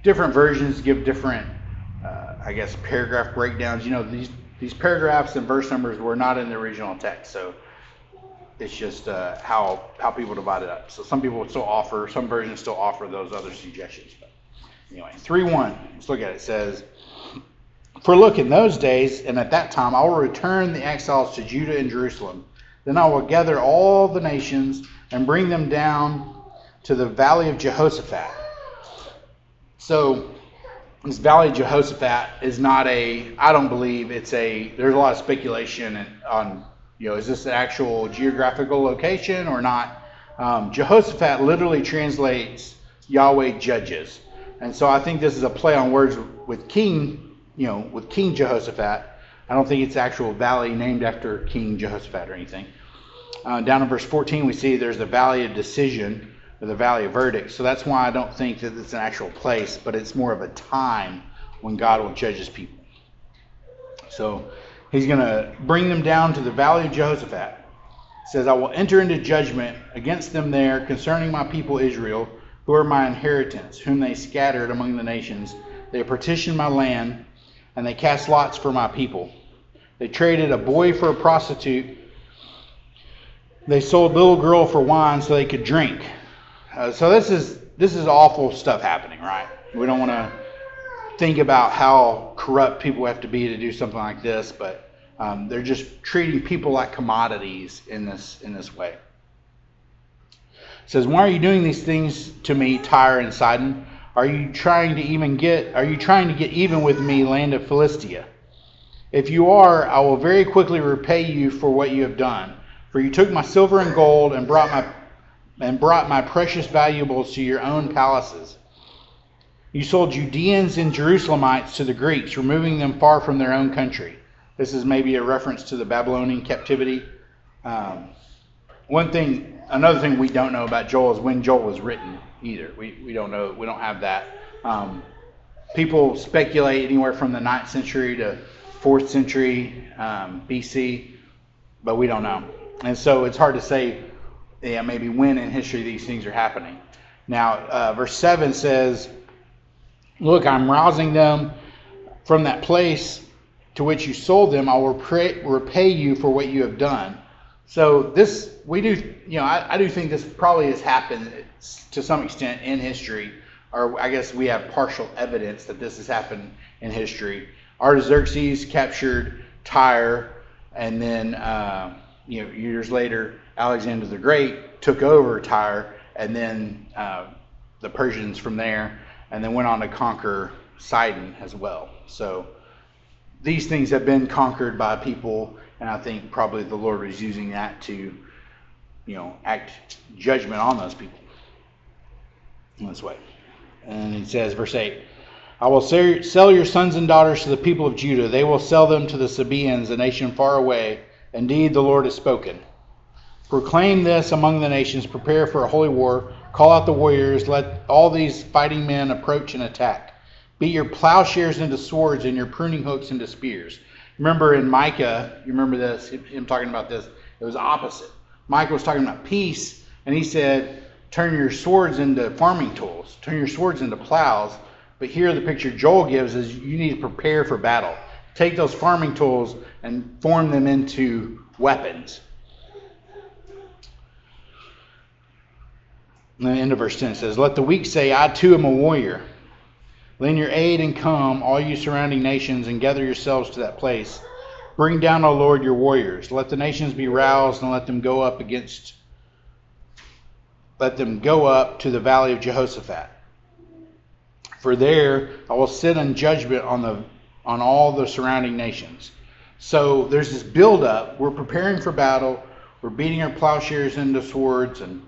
different versions give different, uh, I guess, paragraph breakdowns. You know, these, these paragraphs and verse numbers were not in the original text, so it's just uh, how how people divide it up. So some people still offer, some versions still offer those other suggestions. But anyway, three one. Let's look at it. It says, "For look, in those days and at that time, I will return the exiles to Judah and Jerusalem. Then I will gather all the nations and bring them down to the valley of Jehoshaphat." So this valley of Jehoshaphat is not a. I don't believe it's a. There's a lot of speculation on you know, is this an actual geographical location or not? Um, Jehoshaphat literally translates Yahweh judges. And so I think this is a play on words with King, you know, with King Jehoshaphat. I don't think it's actual valley named after King Jehoshaphat or anything. Uh, down in verse 14, we see there's the valley of decision or the valley of verdict. So that's why I don't think that it's an actual place, but it's more of a time when God will judge his people. So He's going to bring them down to the valley of Jehoshaphat. It says, I will enter into judgment against them there concerning my people Israel, who are my inheritance, whom they scattered among the nations. They partitioned my land, and they cast lots for my people. They traded a boy for a prostitute. They sold a little girl for wine so they could drink. Uh, so this is this is awful stuff happening, right? We don't want to think about how corrupt people have to be to do something like this, but um, they're just treating people like commodities in this in this way. It says, "Why are you doing these things to me, Tyre and Sidon? Are you trying to even get? Are you trying to get even with me, land of Philistia? If you are, I will very quickly repay you for what you have done. For you took my silver and gold and brought my and brought my precious valuables to your own palaces." You sold Judeans and Jerusalemites to the Greeks, removing them far from their own country. This is maybe a reference to the Babylonian captivity. Um, one thing, another thing we don't know about Joel is when Joel was written either. We, we don't know, we don't have that. Um, people speculate anywhere from the 9th century to 4th century um, BC. but we don't know. And so it's hard to say, yeah, maybe when in history these things are happening. Now, uh, verse 7 says, Look, I'm rousing them from that place to which you sold them. I will repay, repay you for what you have done. So this, we do, you know, I, I do think this probably has happened to some extent in history, or I guess we have partial evidence that this has happened in history. Artaxerxes captured Tyre, and then uh, you know years later, Alexander the Great took over Tyre, and then uh, the Persians from there, and then went on to conquer Sidon as well. So these things have been conquered by people, and I think probably the Lord was using that to, you know, act judgment on those people in this way. And he says, verse 8 I will sell your sons and daughters to the people of Judah. They will sell them to the Sabaeans, a nation far away. Indeed, the Lord has spoken. Proclaim this among the nations, prepare for a holy war, call out the warriors, let all these fighting men approach and attack. Beat your plowshares into swords and your pruning hooks into spears. Remember in Micah, you remember this, him talking about this, it was opposite. Micah was talking about peace, and he said, Turn your swords into farming tools, turn your swords into plows. But here, the picture Joel gives is you need to prepare for battle. Take those farming tools and form them into weapons. And the end of verse 10 says, Let the weak say, I too am a warrior. Lend your aid and come, all you surrounding nations, and gather yourselves to that place. Bring down, O Lord, your warriors. Let the nations be roused, and let them go up against let them go up to the valley of Jehoshaphat. For there I will sit in judgment on the on all the surrounding nations. So there's this buildup. We're preparing for battle. We're beating our plowshares into swords, and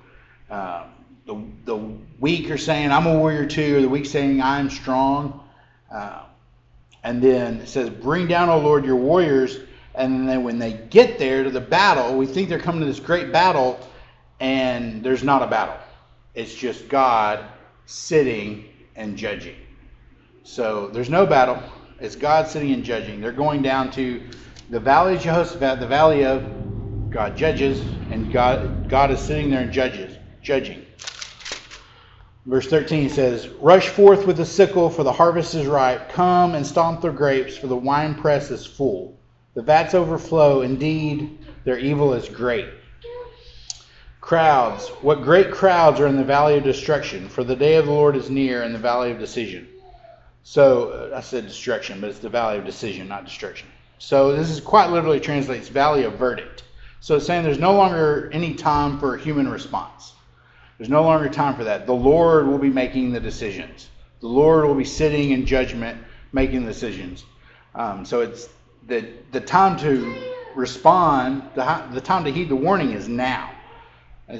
uh, the the weak are saying, "I'm a warrior too," or the weak saying, "I'm strong." Uh, and then it says, "Bring down, O Lord, your warriors." And then when they get there to the battle, we think they're coming to this great battle and there's not a battle. It's just God sitting and judging. So there's no battle. It's God sitting and judging. They're going down to the valley of Jehoshaphat, the valley of God judges, and God God is sitting there and judges, judging. Verse 13 says, Rush forth with the sickle, for the harvest is ripe. Come and stomp the grapes, for the winepress is full. The vats overflow. Indeed, their evil is great. Crowds, what great crowds are in the valley of destruction, for the day of the Lord is near in the valley of decision. So, uh, I said destruction, but it's the valley of decision, not destruction. So, this is quite literally translates valley of verdict. So, it's saying there's no longer any time for human response. There's no longer time for that. The Lord will be making the decisions. The Lord will be sitting in judgment, making the decisions. Um, so, it's the, the time to respond, the, the time to heed the warning is now.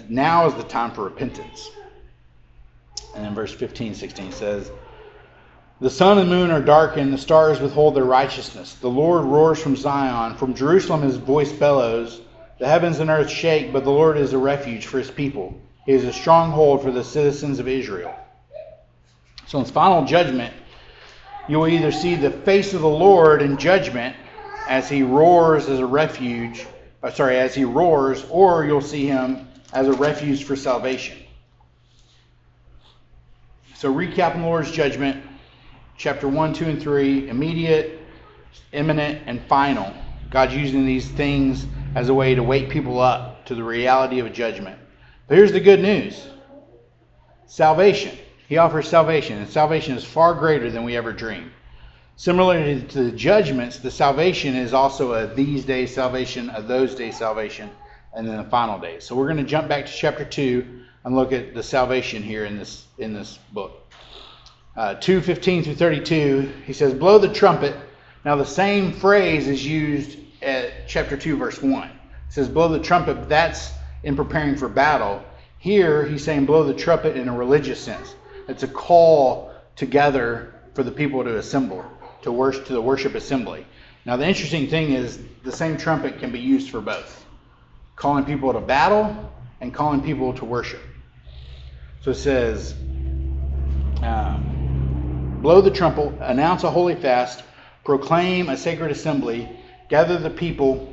Now is the time for repentance. And then verse 15, 16 says, The sun and moon are darkened, the stars withhold their righteousness. The Lord roars from Zion, from Jerusalem his voice bellows. The heavens and earth shake, but the Lord is a refuge for his people. He is a stronghold for the citizens of Israel. So in his final judgment, you will either see the face of the Lord in judgment as he roars as a refuge, uh, sorry, as he roars, or you'll see him as a refuge for salvation. So, recapping the Lord's judgment, chapter 1, 2, and 3, immediate, imminent, and final. God's using these things as a way to wake people up to the reality of judgment. But here's the good news salvation. He offers salvation, and salvation is far greater than we ever dreamed. Similarly to the judgments, the salvation is also a these days salvation, a those days salvation and then the final days. So we're going to jump back to chapter 2 and look at the salvation here in this in this book. Uh, 2:15 through 32, he says, "Blow the trumpet." Now the same phrase is used at chapter 2 verse 1. It says, "Blow the trumpet." That's in preparing for battle. Here he's saying, "Blow the trumpet" in a religious sense. It's a call together for the people to assemble to worship to the worship assembly. Now the interesting thing is the same trumpet can be used for both calling people to battle and calling people to worship. So it says, um, blow the trumpet, announce a holy fast, proclaim a sacred assembly, gather the people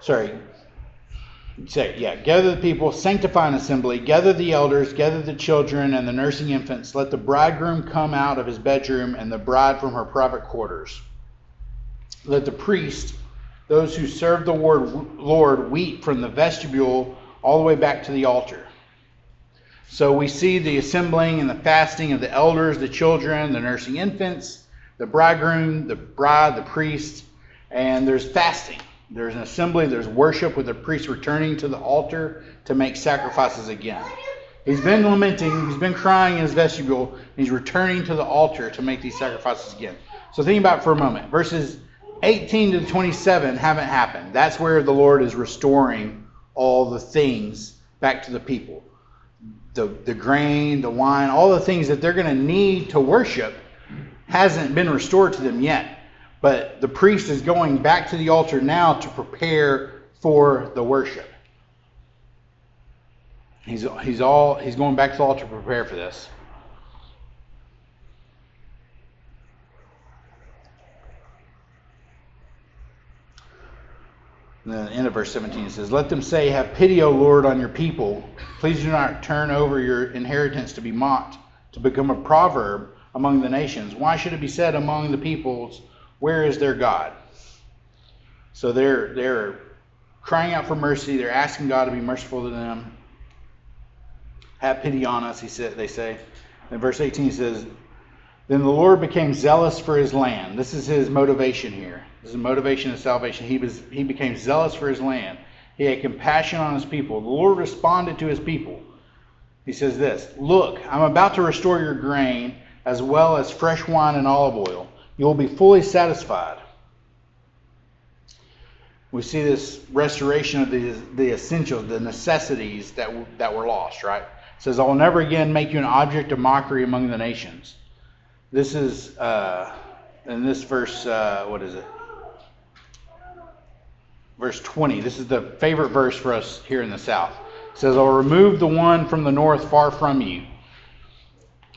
sorry, say, yeah, gather the people, sanctify an assembly, gather the elders, gather the children and the nursing infants. Let the bridegroom come out of his bedroom and the bride from her private quarters. Let the priest, those who serve the Lord, weep from the vestibule all the way back to the altar. So we see the assembling and the fasting of the elders, the children, the nursing infants, the bridegroom, the bride, the priest, and there's fasting. There's an assembly, there's worship with the priest returning to the altar to make sacrifices again. He's been lamenting, he's been crying in his vestibule, he's returning to the altar to make these sacrifices again. So think about for a moment. Verses 18 to 27 haven't happened. That's where the Lord is restoring all the things back to the people. The, the grain, the wine, all the things that they're going to need to worship hasn't been restored to them yet. But the priest is going back to the altar now to prepare for the worship. He's, he's, all, he's going back to the altar to prepare for this. the end of verse 17 says, Let them say, Have pity, O Lord, on your people. Please do not turn over your inheritance to be mocked, to become a proverb among the nations. Why should it be said among the peoples, where is their God? So they're they're crying out for mercy. They're asking God to be merciful to them. Have pity on us, he said. They say. In verse 18 says, "Then the Lord became zealous for his land." This is his motivation here. This is motivation of salvation. He was he became zealous for his land. He had compassion on his people. The Lord responded to his people. He says this, "Look, I'm about to restore your grain as well as fresh wine and olive oil." You will be fully satisfied. We see this restoration of the, the essentials, the necessities that, that were lost, right? It says, I will never again make you an object of mockery among the nations. This is, uh, in this verse, uh, what is it? Verse 20. This is the favorite verse for us here in the South. It says, I'll remove the one from the north far from you.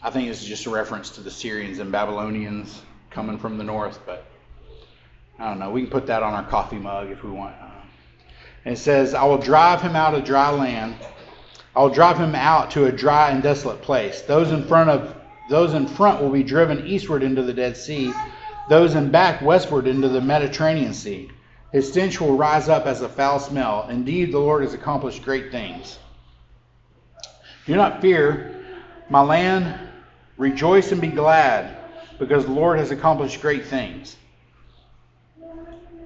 I think this is just a reference to the Syrians and Babylonians coming from the north, but I don't know. We can put that on our coffee mug if we want. And it says, I will drive him out of dry land. I will drive him out to a dry and desolate place. Those in front of those in front will be driven eastward into the Dead Sea, those in back westward into the Mediterranean Sea. His stench will rise up as a foul smell. Indeed, the Lord has accomplished great things. Do not fear, my land. Rejoice and be glad because the Lord has accomplished great things.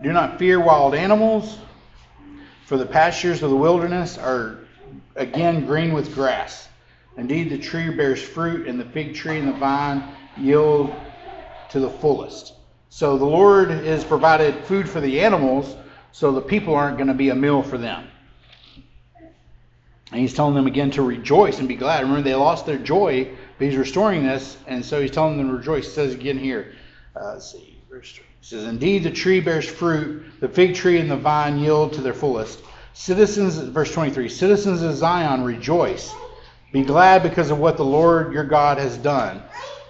Do not fear wild animals, for the pastures of the wilderness are again green with grass. Indeed, the tree bears fruit, and the fig tree and the vine yield to the fullest. So the Lord has provided food for the animals, so the people aren't going to be a meal for them. And he's telling them again to rejoice and be glad. Remember, they lost their joy but he's restoring this, and so he's telling them to rejoice. He says again here, uh, see, verse 3. He says, Indeed, the tree bears fruit, the fig tree and the vine yield to their fullest. Citizens, verse 23, citizens of Zion, rejoice. Be glad because of what the Lord your God has done.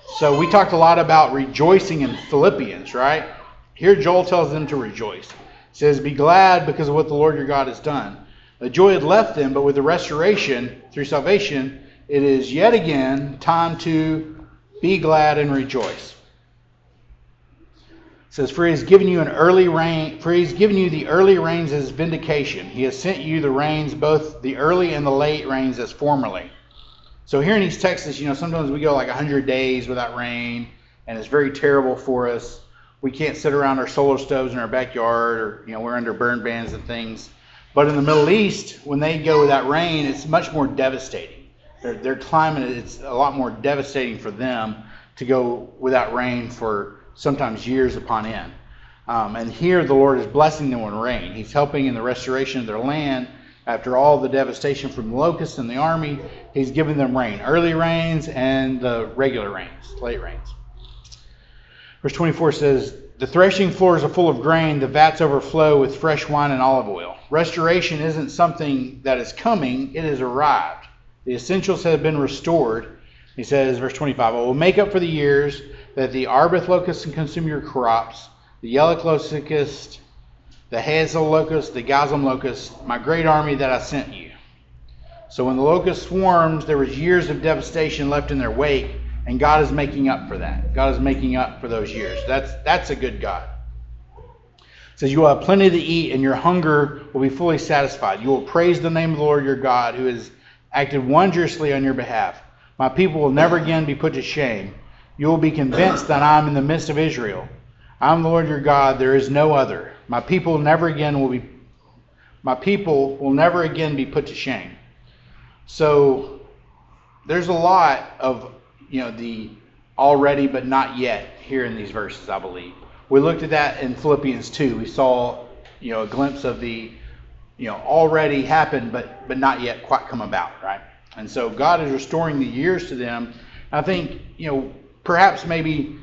So we talked a lot about rejoicing in Philippians, right? Here Joel tells them to rejoice. Says, Be glad because of what the Lord your God has done. The joy had left them, but with the restoration through salvation, it is yet again time to be glad and rejoice. It says, For he has given you an early rain, for has given you the early rains as vindication. He has sent you the rains, both the early and the late rains as formerly. So here in East Texas, you know, sometimes we go like 100 days without rain, and it's very terrible for us. We can't sit around our solar stoves in our backyard, or, you know, we're under burn bans and things. But in the Middle East, when they go without rain, it's much more devastating their, their climate it's a lot more devastating for them to go without rain for sometimes years upon end. Um, and here the Lord is blessing them with rain. He's helping in the restoration of their land after all the devastation from locusts and the army. He's giving them rain, early rains and the regular rains, late rains. Verse 24 says, The threshing floors are full of grain, the vats overflow with fresh wine and olive oil. Restoration isn't something that is coming, it has arrived. The essentials have been restored. He says, verse 25, I will make up for the years that the arbeh locust consume your crops, the yellow locust the hasil locust, the Gazam locust, my great army that I sent you. So when the locust swarms, there was years of devastation left in their wake, and God is making up for that. God is making up for those years. That's that's a good God. It says you will have plenty to eat, and your hunger will be fully satisfied. You will praise the name of the Lord your God, who has acted wondrously on your behalf. My people will never again be put to shame. You will be convinced that I am in the midst of Israel. I am the Lord your God, there is no other. My people never again will be my people will never again be put to shame. So there's a lot of you know the already but not yet here in these verses, I believe. We looked at that in Philippians 2. We saw you know a glimpse of the you know already happened but but not yet quite come about, right? And so God is restoring the years to them. I think you know perhaps maybe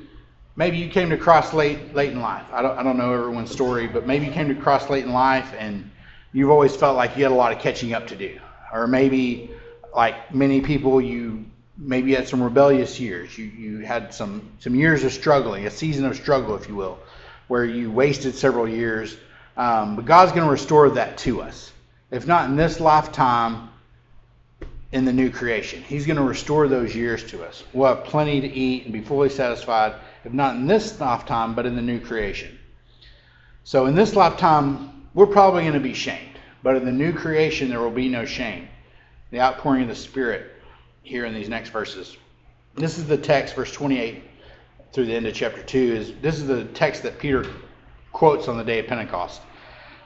maybe you came to cross late late in life. I don't I don't know everyone's story, but maybe you came to cross late in life and you've always felt like you had a lot of catching up to do. Or maybe like many people you maybe had some rebellious years. You you had some some years of struggling, a season of struggle, if you will, where you wasted several years. Um, but God's going to restore that to us. If not in this lifetime, in the new creation. He's going to restore those years to us. We'll have plenty to eat and be fully satisfied, if not in this lifetime, but in the new creation. So in this lifetime, we're probably going to be shamed, but in the new creation, there will be no shame. The outpouring of the Spirit here in these next verses. This is the text, verse 28 through the end of chapter 2. Is This is the text that Peter quotes on the day of Pentecost.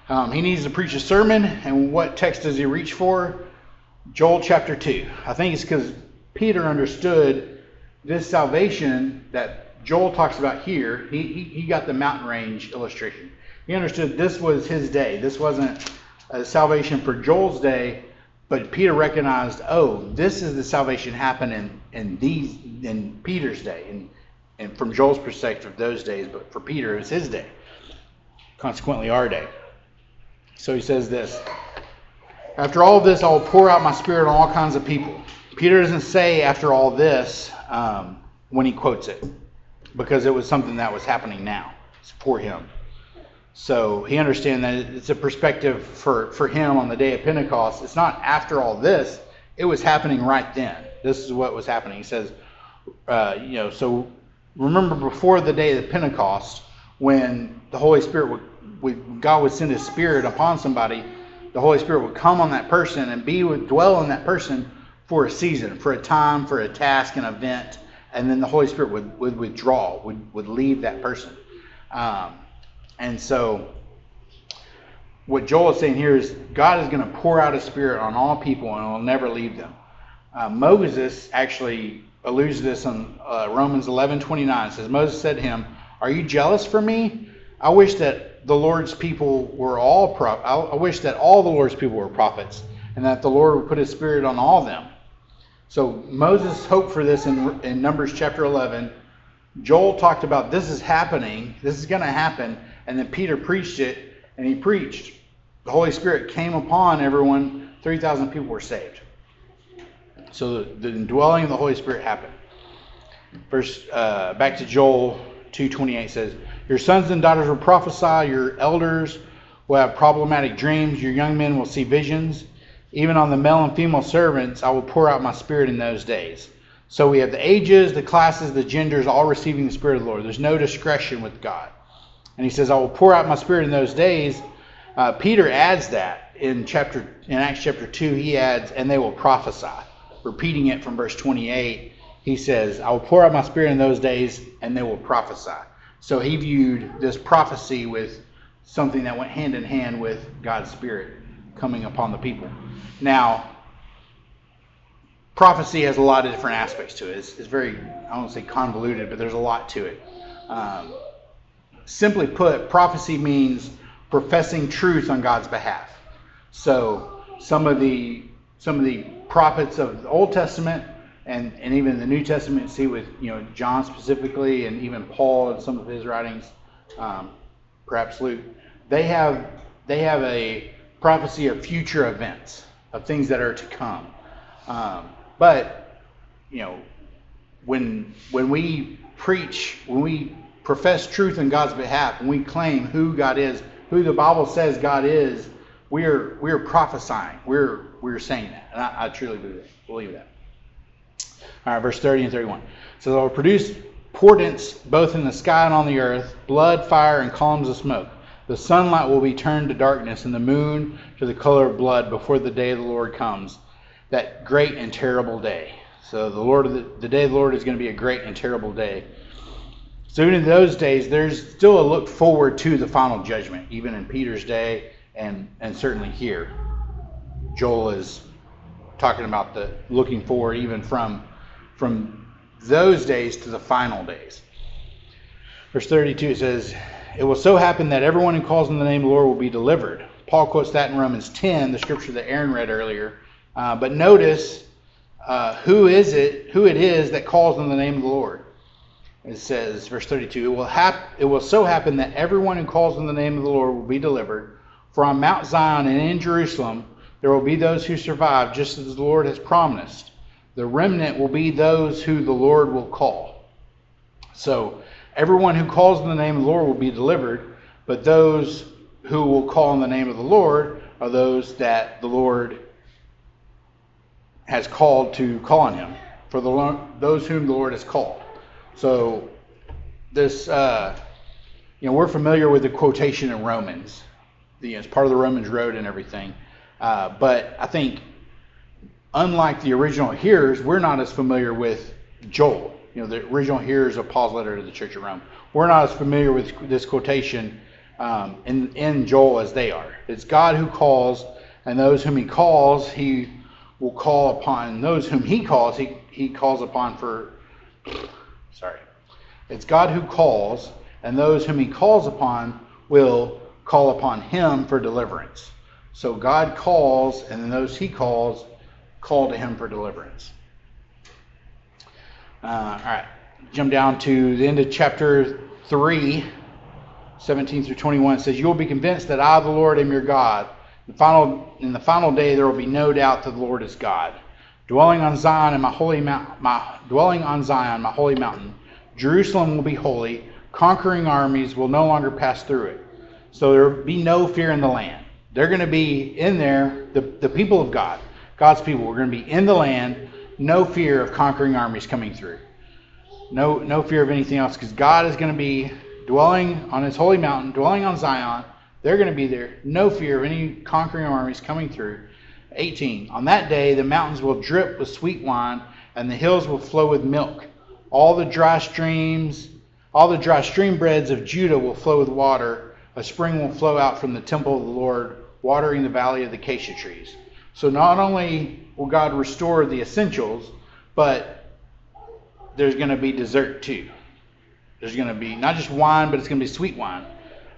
Um, he needs to preach a sermon, and what text does he reach for? Joel chapter 2. I think it's because Peter understood this salvation that Joel talks about here. He, he, he got the mountain range illustration. He understood this was his day. This wasn't a salvation for Joel's day, but Peter recognized, oh, this is the salvation happening in these in Peter's day, and and from Joel's perspective, those days, but for Peter, it was his day. Consequently, our day. So he says this after all this, I will pour out my spirit on all kinds of people. Peter doesn't say after all this um, when he quotes it, because it was something that was happening now for him. So he understands that it's a perspective for, for him on the day of Pentecost. It's not after all this, it was happening right then. This is what was happening. He says, uh, you know, so remember before the day of Pentecost, when the Holy Spirit would, would God would send his spirit upon somebody the Holy Spirit would come on that person and be with, dwell in that person for a season, for a time, for a task, an event, and then the Holy Spirit would, would withdraw, would, would leave that person. Um, and so, what Joel is saying here is God is going to pour out His Spirit on all people and will never leave them. Uh, Moses actually alludes to this in uh, Romans 11 29. It says, Moses said to him, Are you jealous for me? I wish that the Lord's people were all pro- I wish that all the Lord's people were prophets and that the Lord would put his spirit on all them. So Moses hoped for this in, in Numbers chapter 11. Joel talked about this is happening, this is going to happen, and then Peter preached it, and he preached. The Holy Spirit came upon everyone, 3,000 people were saved. So the, the indwelling of the Holy Spirit happened. First, uh, back to Joel 2.28 says, your sons and daughters will prophesy, your elders will have problematic dreams, your young men will see visions. Even on the male and female servants, I will pour out my spirit in those days. So we have the ages, the classes, the genders, all receiving the Spirit of the Lord. There's no discretion with God. And he says, I will pour out my spirit in those days. Uh, Peter adds that in chapter in Acts chapter 2, he adds, and they will prophesy. Repeating it from verse 28, he says, I will pour out my spirit in those days, and they will prophesy. So he viewed this prophecy with something that went hand in hand with God's Spirit coming upon the people. Now, prophecy has a lot of different aspects to it. It's, it's very, I won't say convoluted, but there's a lot to it. Um, simply put, prophecy means professing truth on God's behalf. So some of the some of the prophets of the Old Testament and, and even the New Testament, see with you know John specifically, and even Paul and some of his writings, um, perhaps Luke, they have they have a prophecy of future events, of things that are to come. Um, but you know, when when we preach, when we profess truth in God's behalf, when we claim who God is who the Bible says God is, we're we're prophesying. We're we're saying that, and I, I truly believe, believe that. Right, verse 30 and 31. So they'll produce portents both in the sky and on the earth, blood, fire, and columns of smoke. The sunlight will be turned to darkness, and the moon to the color of blood before the day of the Lord comes, that great and terrible day. So the Lord, the, the day of the Lord is going to be a great and terrible day. So even in those days, there's still a look forward to the final judgment, even in Peter's day, and and certainly here. Joel is talking about the looking forward, even from from those days to the final days. Verse 32 it says, It will so happen that everyone who calls on the name of the Lord will be delivered. Paul quotes that in Romans 10, the scripture that Aaron read earlier. Uh, but notice uh, who is it, who it is that calls on the name of the Lord. It says, verse 32, it will, hap- it will so happen that everyone who calls on the name of the Lord will be delivered. For on Mount Zion and in Jerusalem there will be those who survive, just as the Lord has promised. The remnant will be those who the Lord will call. So everyone who calls in the name of the Lord will be delivered, but those who will call in the name of the Lord are those that the Lord has called to call on him, for the those whom the Lord has called. So this, uh, you know, we're familiar with the quotation in Romans. The, it's part of the Romans road and everything. Uh, but I think unlike the original hearers, we're not as familiar with Joel. You know, the original hearers of Paul's letter to the Church of Rome. We're not as familiar with this quotation um, in, in Joel as they are. It's God who calls, and those whom He calls, He will call upon. Those whom He calls, He, he calls upon for. Sorry. It's God who calls, and those whom He calls upon will call upon Him for deliverance. So God calls, and those He calls call to him for deliverance. Uh, all right, jump down to the end of chapter 3, 17 through 21. It says, You will be convinced that I, the Lord, am your God. In the final, in the final day, there will be no doubt that the Lord is God. Dwelling on Zion and my holy mount, my dwelling on Zion, my holy mountain, Jerusalem will be holy. Conquering armies will no longer pass through it. So there will be no fear in the land. They're going to be in there, the, the people of God. God's people. We're going to be in the land, no fear of conquering armies coming through. No, no fear of anything else because God is going to be dwelling on his holy mountain, dwelling on Zion. They're going to be there. No fear of any conquering armies coming through. 18. On that day, the mountains will drip with sweet wine, and the hills will flow with milk. All the dry streams, all the dry stream beds of Judah will flow with water. A spring will flow out from the temple of the Lord, watering the valley of the acacia trees. So not only will God restore the essentials, but there's going to be dessert too. There's going to be not just wine, but it's going to be sweet wine,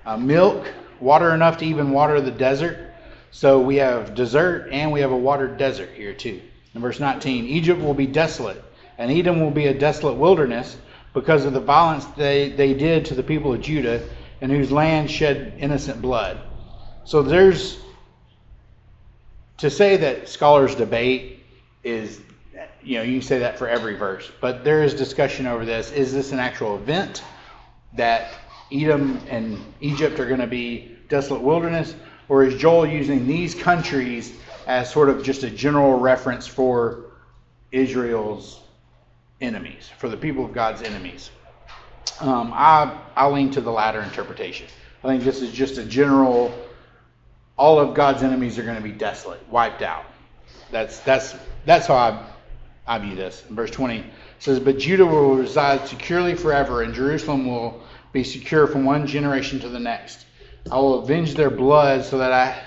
uh, milk, water enough to even water the desert. So we have dessert and we have a watered desert here too. In verse 19, Egypt will be desolate, and Edom will be a desolate wilderness because of the violence they, they did to the people of Judah, and whose land shed innocent blood. So there's to say that scholars debate is, you know, you can say that for every verse, but there is discussion over this. Is this an actual event that Edom and Egypt are going to be desolate wilderness, or is Joel using these countries as sort of just a general reference for Israel's enemies, for the people of God's enemies? Um, I I lean to the latter interpretation. I think this is just a general all of God's enemies are going to be desolate, wiped out. That's that's that's how I I view this. Verse 20 says, "But Judah will reside securely forever, and Jerusalem will be secure from one generation to the next. I will avenge their blood so that I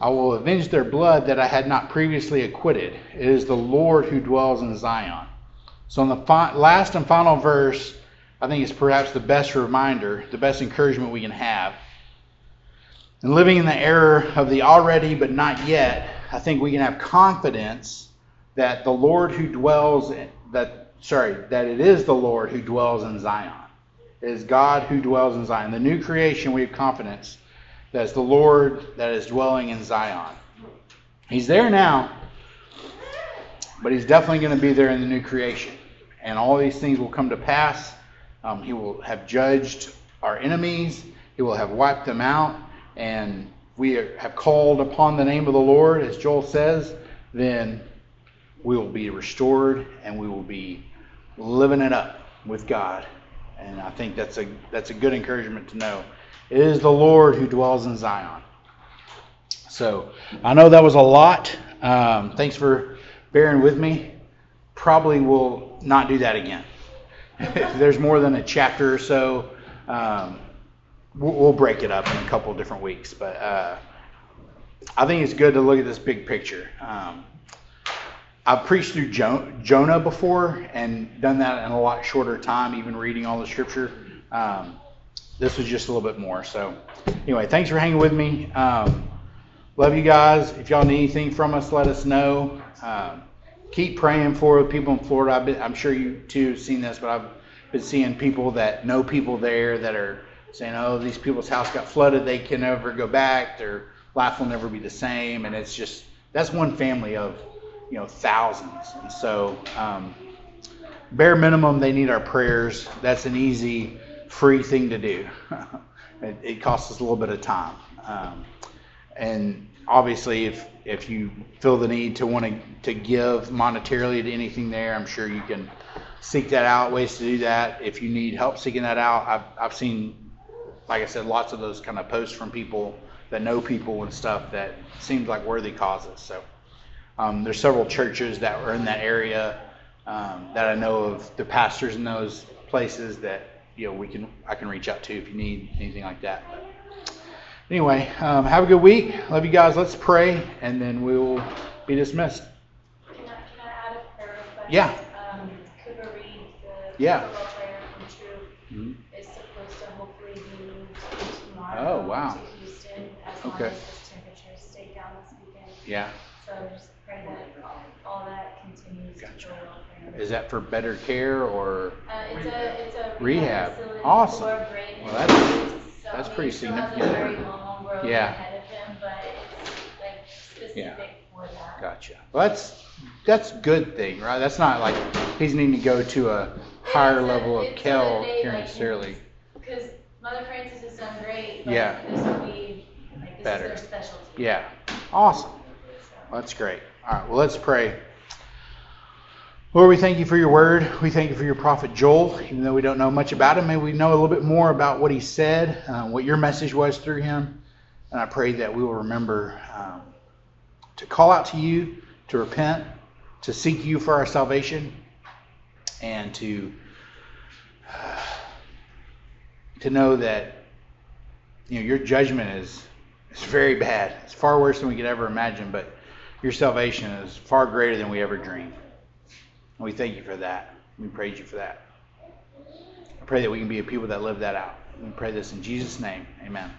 I will avenge their blood that I had not previously acquitted. It is the Lord who dwells in Zion." So in the fi- last and final verse, I think it's perhaps the best reminder, the best encouragement we can have and living in the error of the already but not yet, I think we can have confidence that the Lord who dwells in, that sorry, that it is the Lord who dwells in Zion. It is God who dwells in Zion. The new creation, we have confidence that it's the Lord that is dwelling in Zion. He's there now, but he's definitely going to be there in the new creation. And all these things will come to pass. Um, he will have judged our enemies He will have wiped them out. And we have called upon the name of the Lord, as Joel says, then we will be restored and we will be living it up with God. And I think that's a that's a good encouragement to know. It is the Lord who dwells in Zion. So I know that was a lot. Um, thanks for bearing with me. Probably will not do that again. there's more than a chapter or so, um, we'll break it up in a couple different weeks. But uh, I think it's good to look at this big picture. Um, I've preached through jo- Jonah before and done that in a lot shorter time, even reading all the scripture. Um, this was just a little bit more. So, anyway, thanks for hanging with me. Um, love you guys. If y'all need anything from us, let us know. Um, keep praying for people in Florida. Been, I'm sure you too have seen this, but I've been seeing people that know people there that are saying, "Oh, these people's house got flooded. They can never go back. Their life will never be the same." And it's just that's one family of you know thousands. And so, um, bare minimum, they need our prayers. That's an easy, free thing to do. it, it, costs us a little bit of time, um, and obviously, if if you feel the need to want to to give monetarily to anything there, I'm sure you can seek that out. Ways to do that. If you need help seeking that out, I've I've seen, like I said, lots of those kind of posts from people that know people and stuff that seems like worthy causes. So. Um, there's several churches that were in that area um, that I know of. The pastors in those places that you know we can I can reach out to if you need anything like that. But anyway, um, have a good week. Love you guys. Let's pray, and then we will be dismissed. Can I, can I add a prayer request? Yeah. Um, Cooper Reed, the Yeah. football player from True, Mhm. is supposed to hopefully be moved tomorrow Oh, wow. to Houston as long Okay. as temperatures stay down this weekend. Yeah. So just pray that all that continues Gotcha. to go well for him. Is that for better care or? Uh, it's a, it's a Rehab. facility Awesome. for brain Well, that's- injuries, so that's he pretty still has a significant. very long road Yeah. ahead of him, but it's like Yeah. specific for that. Gotcha. Well, that's that's good thing, right? That's not like he's needing to go to a higher level of it's a care day, care necessarily. Because Mother Frances has done great, Yeah. this will be, like, this Better. is their specialty. Yeah. Awesome. That's great. All right, well, let's pray. Lord, we thank you for your word. We thank you for your prophet Joel. Even though we don't know much about him, may we know a little bit more about what he said, uh, what your message was through him. And I pray that we will remember um, to call out to you, to repent, to seek you for our salvation, and to uh, to know that you know your judgment is is very bad. It's far worse than we could ever imagine, but your salvation is far greater than we ever dreamed. And we thank you for that. We praise you for that. I pray that we can be a people that live that out. We pray this in Jesus' name. Amen.